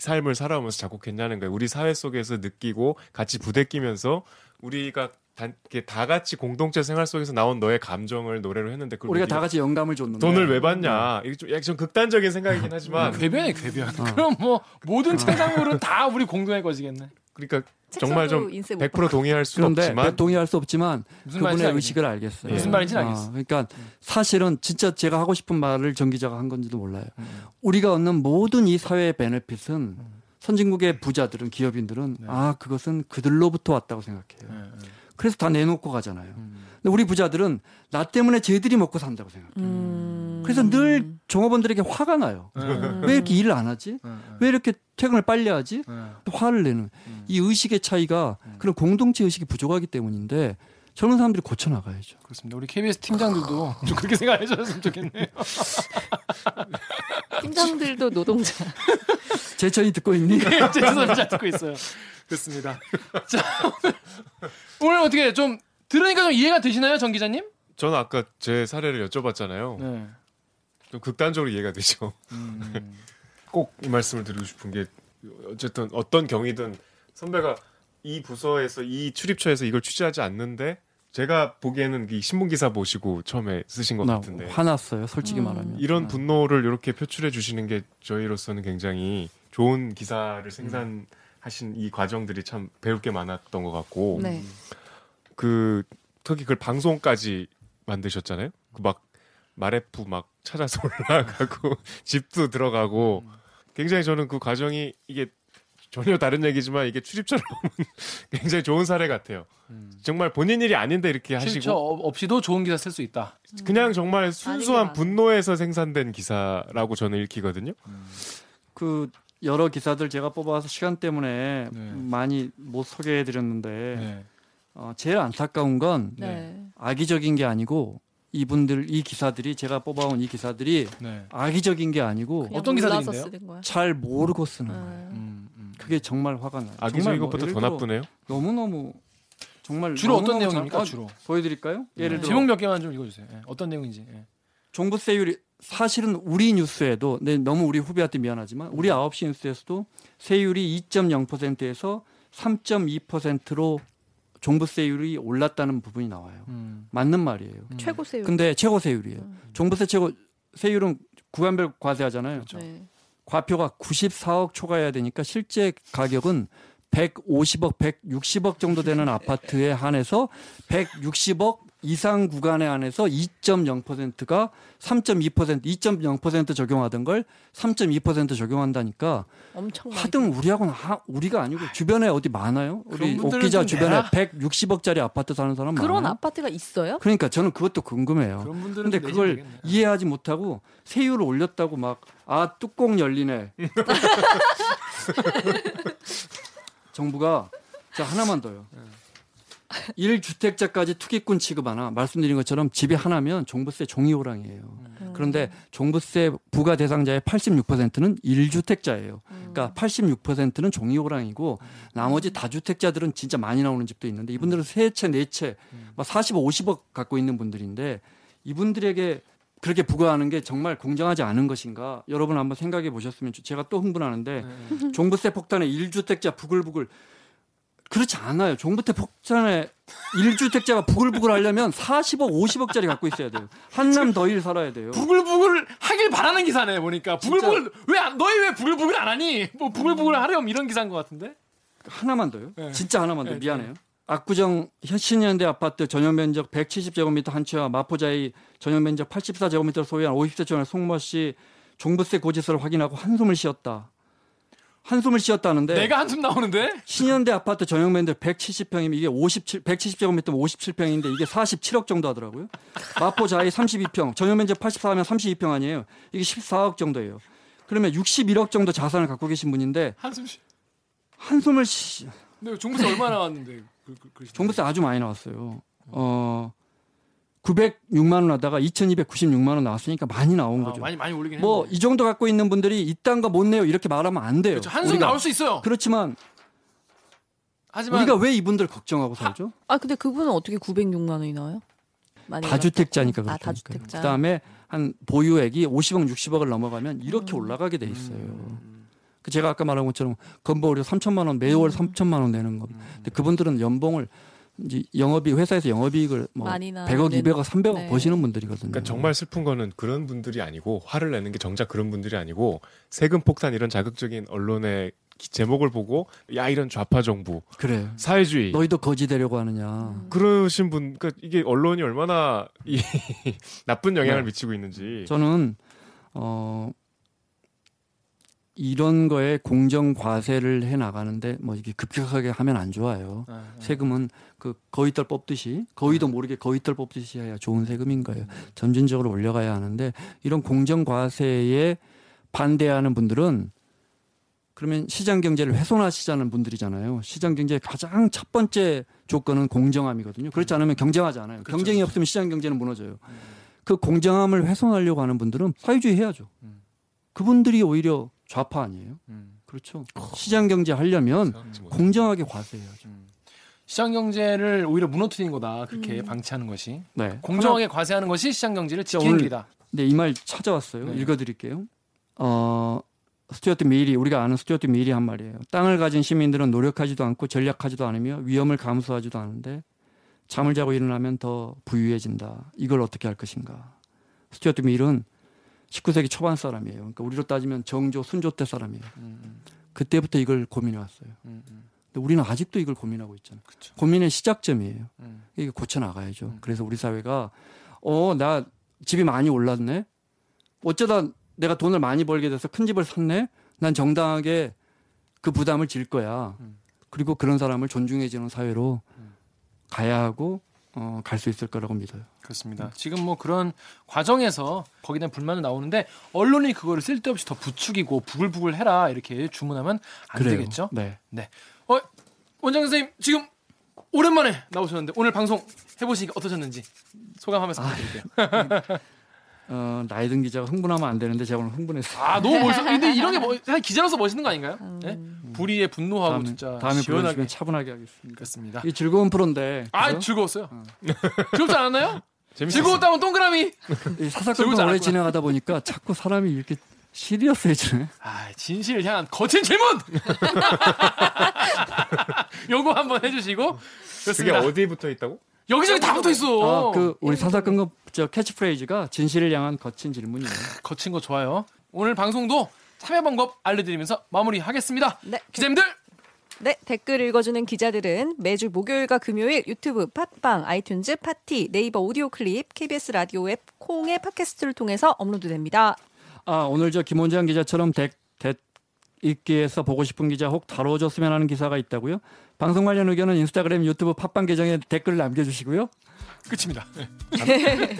삶을 살아오면서 작곡했냐는 거야. 우리 사회 속에서 느끼고 같이 부대끼면서 우리가 단, 이렇게 다 같이 공동체 생활 속에서 나온 너의 감정을 노래로 했는데 그걸 우리가 다 같이 영감을 줬는데 돈을 왜 받냐? 이게 좀 약간 좀 극단적인 생각이긴 하지만 궤변이 궤변. 그럼 뭐 모든 창작물은 다 우리 공동의 것이겠네. 그러니까 정말 좀 책사도 인쇄 못100% 동의할 수 그런데 없지만 동의할 수 없지만 무슨 말인지 그분의. 의식을 알겠어요. 무슨 말인지는 알겠어. 아, 그러니까 사실은 진짜 제가 하고 싶은 말을 정 기자가 한 건지도 몰라요. 음. 우리가 얻는 모든 이 사회의 베네핏은 선진국의 부자들은 기업인들은 네. 아 그것은 그들로부터 왔다고 생각해요. 네, 네. 그래서 다 내놓고 가잖아요. 음. 근데 우리 부자들은 나 때문에 쟤들이 먹고 산다고 생각해요. 음. 그래서 늘 종업원들에게 화가 나요. 음. 왜 이렇게 일을 안 하지? 네, 네. 왜 이렇게 퇴근을 빨리 하지? 네. 또 화를 내는 음. 이 의식의 차이가 그런 공동체 의식이 부족하기 때문인데 저런 사람들이 고쳐 나가야죠. 그렇습니다. 우리 KBS 팀장들도 좀 그렇게 생각해 줬으면 좋겠네요. 팀장들도 노동자. 제천이 듣고 있니? 죄송합니다. 잘 듣고 있어요. 그렇습니다. 자, 오늘 어떻게 좀 들으니까 좀 이해가 되시나요, 정 기자님? 저는 아까 제 사례를 여쭤봤잖아요. 네. 좀 극단적으로 이해가 되죠. 음. 꼭이 말씀을 드리고 싶은 게 어쨌든 어떤 경위든 선배가 이 부서에서 이 출입처에서 이걸 취재하지 않는데 제가 보기에는 이 신문 기사 보시고 처음에 쓰신 것나 같은데 화났어요. 솔직히 음. 말하면. 이런 아. 분노를 이렇게 표출해 주시는 게 저희로서는 굉장히 좋은 기사를 생산 하신 이 과정들이 참 배울 게 많았던 것 같고 네. 그 특히 그 방송까지 만드셨잖아요. 그 막 마레프 막 찾아서 올라가고 집도 들어가고 굉장히 저는 그 과정이 이게 전혀 다른 얘기지만 이게 출입처럼 굉장히 좋은 사례 같아요. 음. 정말 본인 일이 아닌데 이렇게 하시고 없이도 좋은 기사 쓸 수 있다. 그냥 정말 순수한. 분노에서 생산된 기사라고 저는 읽히거든요. 그 여러 기사들 제가 뽑아서 시간 때문에 네. 많이 못 소개해 드렸는데 네. 어, 제일 안타까운 건 네. 악의적인 게 아니고 이분들 이 기사들이 제가 뽑아온 이 기사들이 네. 악의적인 게 아니고 어떤 기사들인데요? 잘 모르고 쓰는 거예요. 음. 음, 음. 그게 정말 화가 나요. 악의적인 뭐 것보다 더 나쁘네요. 너무 너무 정말 주로 어떤 내용입니까? 잘- 어, 주로 보여드릴까요? 예를 네. 들어 제목 몇 개만 좀 읽어주세요. 예, 어떤 내용인지. 예. 종부세율이 사실은 우리 뉴스에도 네, 너무 우리 후배한테 미안하지만 우리 9시 뉴스에서도 세율이 2.0%에서 3.2%로 종부세율이 올랐다는 부분이 나와요. 음. 맞는 말이에요. 최고 세율. 근데 최고 세율이에요. 종부세 최고 세율은 구간별 과세하잖아요. 네. 과표가 94억 초과해야 되니까 실제 가격은 150억, 160억 정도 되는 아파트에 한해서 160억 이상 구간에 한해서 2.0%가 3.2% 2.0% 적용하던 걸 3.2% 적용한다니까 엄청. 하등 우리하고는 하, 우리가 아니고 주변에 어디 많아요? 우리 그런 분들은 옥 기자 좀 주변에 내라. 160억짜리 아파트 사는 사람 그런 많아요. 아파트가 있어요? 그러니까 저는 그것도 궁금해요. 그런 분들은 근데 좀 내지 그걸 되겠네. 이해하지 못하고 세율을 올렸다고 막 아 뚜껑 열리네. 정부가 자 하나만 더요. 1주택자까지 투기꾼 취급하나 말씀드린 것처럼 집이 하나면 종부세 종이 호랑이에요. 음. 그런데 종부세 부과 대상자의 86%는 1주택자예요. 음. 그러니까 86%는 종이 호랑이고 나머지 다주택자들은 진짜 많이 나오는 집도 있는데 이분들은 세 채, 네 채, 막 40억, 50억 갖고 있는 분들인데 이분들에게 그렇게 부과하는 게 정말 공정하지 않은 것인가? 여러분 한번 생각해 보셨으면 좋- 제가 또 흥분하는데 네. 종부세 폭탄에 1주택자 부글부글 그렇지 않아요. 종부세 폭탄에 1주택자가 부글부글 하려면 40억, 50억짜리 갖고 있어야 돼요. 한남 더일 살아야 돼요. 부글부글 하길 바라는 기사네 보니까 부글부글 왜 안- 너희 왜 부글부글 안 하니? 뭐 부글부글 하렴 이런 기사인 것 같은데. 하나만 더요. 네. 진짜 하나만 더. 네, 미안해요. 압구정 신현대 아파트 전용 면적 170제곱미터 한 채와 마포자이 전용 면적 84제곱미터를 소유한 50세 송모 씨 종부세 고지서를 확인하고 한숨을 쉬었다. 한숨을 쉬었다는데 내가 한숨 나오는데? 신현대 아파트 전용 면적 170평이면 이게 57 170제곱미터면 57평인데 이게 47억 정도 하더라고요. 마포 자이 32평, 전용 면적 84면 32평 아니에요. 이게 14억 정도예요. 그러면 61억 정도 자산을 갖고 계신 분인데 한숨 쉬. 한숨을 쉬 근데 종부세 얼마 나왔는데? 그, 그, 그, 종부세 아주 많이 나왔어요. 어 906만 원 하다가 2,296만 원 나왔으니까 많이 나온 아, 거죠. 많이 많이 올리긴 뭐 했네. 이 정도 갖고 있는 분들이 이딴 거 못 내요 이렇게 말하면 안 돼요. 그렇죠. 한숨 우리가. 나올 수 있어요. 그렇지만 하지만 우리가 왜 이분들 걱정하고 살죠? 아 근데 그분은 어떻게 906만 원이 나와요? 다주택자니까 올랐다고? 아 그렇죠. 다주택자. 그다음에 한 보유액이 50억, 60억을 넘어가면 이렇게 음. 올라가게 돼 있어요. 음. 그 제가 아까 말한 것처럼 건보료 3천만 원 매월 3천만 원 내는 겁니다. 음. 근데 그분들은 연봉을 이제 영업이 회사에서 영업이익을 뭐 많이 나- 100억, 네. 200억, 300억 네. 버시는 분들이거든요. 그러니까 정말 슬픈 거는 그런 분들이 아니고 화를 내는 게 정작 그런 분들이 아니고 세금 폭탄 이런 자극적인 언론의 기- 제목을 보고 야 이런 좌파 정부 그래. 사회주의 너희도 거지 되려고 하느냐. 음. 그러신 분 그러니까 이게 언론이 얼마나 이 나쁜 영향을 네. 미치고 있는지 저는 어 이런 거에 공정 과세를 해 나가는데 뭐 이게 급격하게 하면 안 좋아요. 아, 아. 세금은 그 거위털 뽑듯이 거위도 모르게 거위털 뽑듯이 해야 좋은 세금인 거예요. 점진적으로 올려가야 하는데 이런 공정 과세에 반대하는 분들은 그러면 시장 경제를 훼손하시자는 분들이잖아요. 시장 경제의 가장 첫 번째 조건은 공정함이거든요. 그렇지 않으면 경쟁하지 않아요. 그렇죠, 경쟁이. 없으면 시장 경제는 무너져요. 음. 그 공정함을 훼손하려고 하는 분들은 사회주의 해야죠. 음. 그분들이 오히려 좌파 아니에요. 음. 그렇죠. 시장 경제 하려면 못해. 공정하게 과세해야죠. 음. 시장 경제를 오히려 무너뜨리는 거다. 그렇게 음. 방치하는 것이 네. 공정하게 과세하는 것이 시장 경제를 지키는 길이다. 네, 이 말 찾아왔어요. 네. 읽어드릴게요. 어, 스튜어트 밀이 우리가 아는 스튜어트 밀이 한 말이에요. 땅을 가진 시민들은 노력하지도 않고 절약하지도 않으며 위험을 감수하지도 않은데 잠을 자고 일어나면 더 부유해진다. 이걸 어떻게 할 것인가? 스튜어트 밀은 19세기 초반 사람이에요. 그러니까 우리로 따지면 정조, 순조 때 사람이에요. 음, 음, 그때부터 이걸 고민해 왔어요. 음, 음. 근데 우리는 아직도 이걸 고민하고 있잖아요. 그쵸. 고민의 시작점이에요. 음. 이게 고쳐 나가야죠. 음. 그래서 우리 사회가 어 나 집이 많이 올랐네. 어쩌다 내가 돈을 많이 벌게 돼서 큰 집을 샀네. 난 정당하게 그 부담을 질 거야. 음. 그리고 그런 사람을 존중해주는 사회로 음. 가야 하고 어, 갈 수 있을 거라고 믿어요. 그렇습니다. 지금 뭐 그런 과정에서 거기에 대한 불만은 나오는데 언론이 그거를 쓸데없이 더 부추기고 부글부글 해라 이렇게 주문하면 안 그래요. 되겠죠. 네. 어, 원장 선생님 지금 오랜만에 나오셨는데 오늘 방송 해보시니까 어떠셨는지 소감 한 말씀 부탁드릴게요. 어, 나이 든 기자가 흥분하면 안 되는데 제가 오늘 흥분했어요. 아 너무 멋있어. 근데 이런 게 뭐, 기자로서 멋있는 거 아닌가요? 네? 불의에 분노하고 다음에, 진짜 다음에 시원하게 차분하게 하겠습니다. 그렇습니다. 이 즐거운 프로인데. 아 그죠? 즐거웠어요. 즐겁지 않았나요? 즐거웠다면 동그라미. 사사건건 오래. 진행하다 보니까 자꾸 사람이 이렇게 시리어스해지네. 아, 진실을 향한 거친 질문. 요거 한번 해주시고 그게 좋습니다. 어디에 붙어 있다고? 여기저기 다 붙어 있어. 아, 그 우리 사사건건 저 캐치프레이즈가 진실을 향한 거친 질문이에요. 거친 거 좋아요. 오늘 방송도 참여 방법 알려드리면서 마무리하겠습니다. 네. 기자님들 네, 댓글 읽어주는 기자들은 매주 목요일과 금요일 유튜브, 팟빵, 아이튠즈, 팟티, 네이버 오디오 클립, KBS 라디오 앱, 콩의 팟캐스트를 통해서 업로드됩니다. 아 오늘 저 김원장 기자처럼 대, 댓읽기에서 보고 싶은 기자 혹 다뤄줬으면 하는 기사가 있다고요? 방송 관련 의견은 인스타그램, 유튜브, 팟빵 계정에 댓글 남겨주시고요. 끝입니다.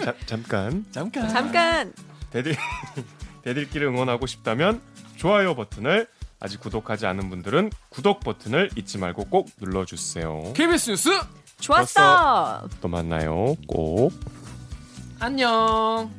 자, 잠깐 잠깐. 잠깐 대들 대들기를 응원하고 싶다면 좋아요 버튼을 아직 구독하지 않은 분들은 구독 버튼을 잊지 말고 꼭 눌러주세요. KBS 뉴스 좋았어. 또 만나요. 꼭. 안녕.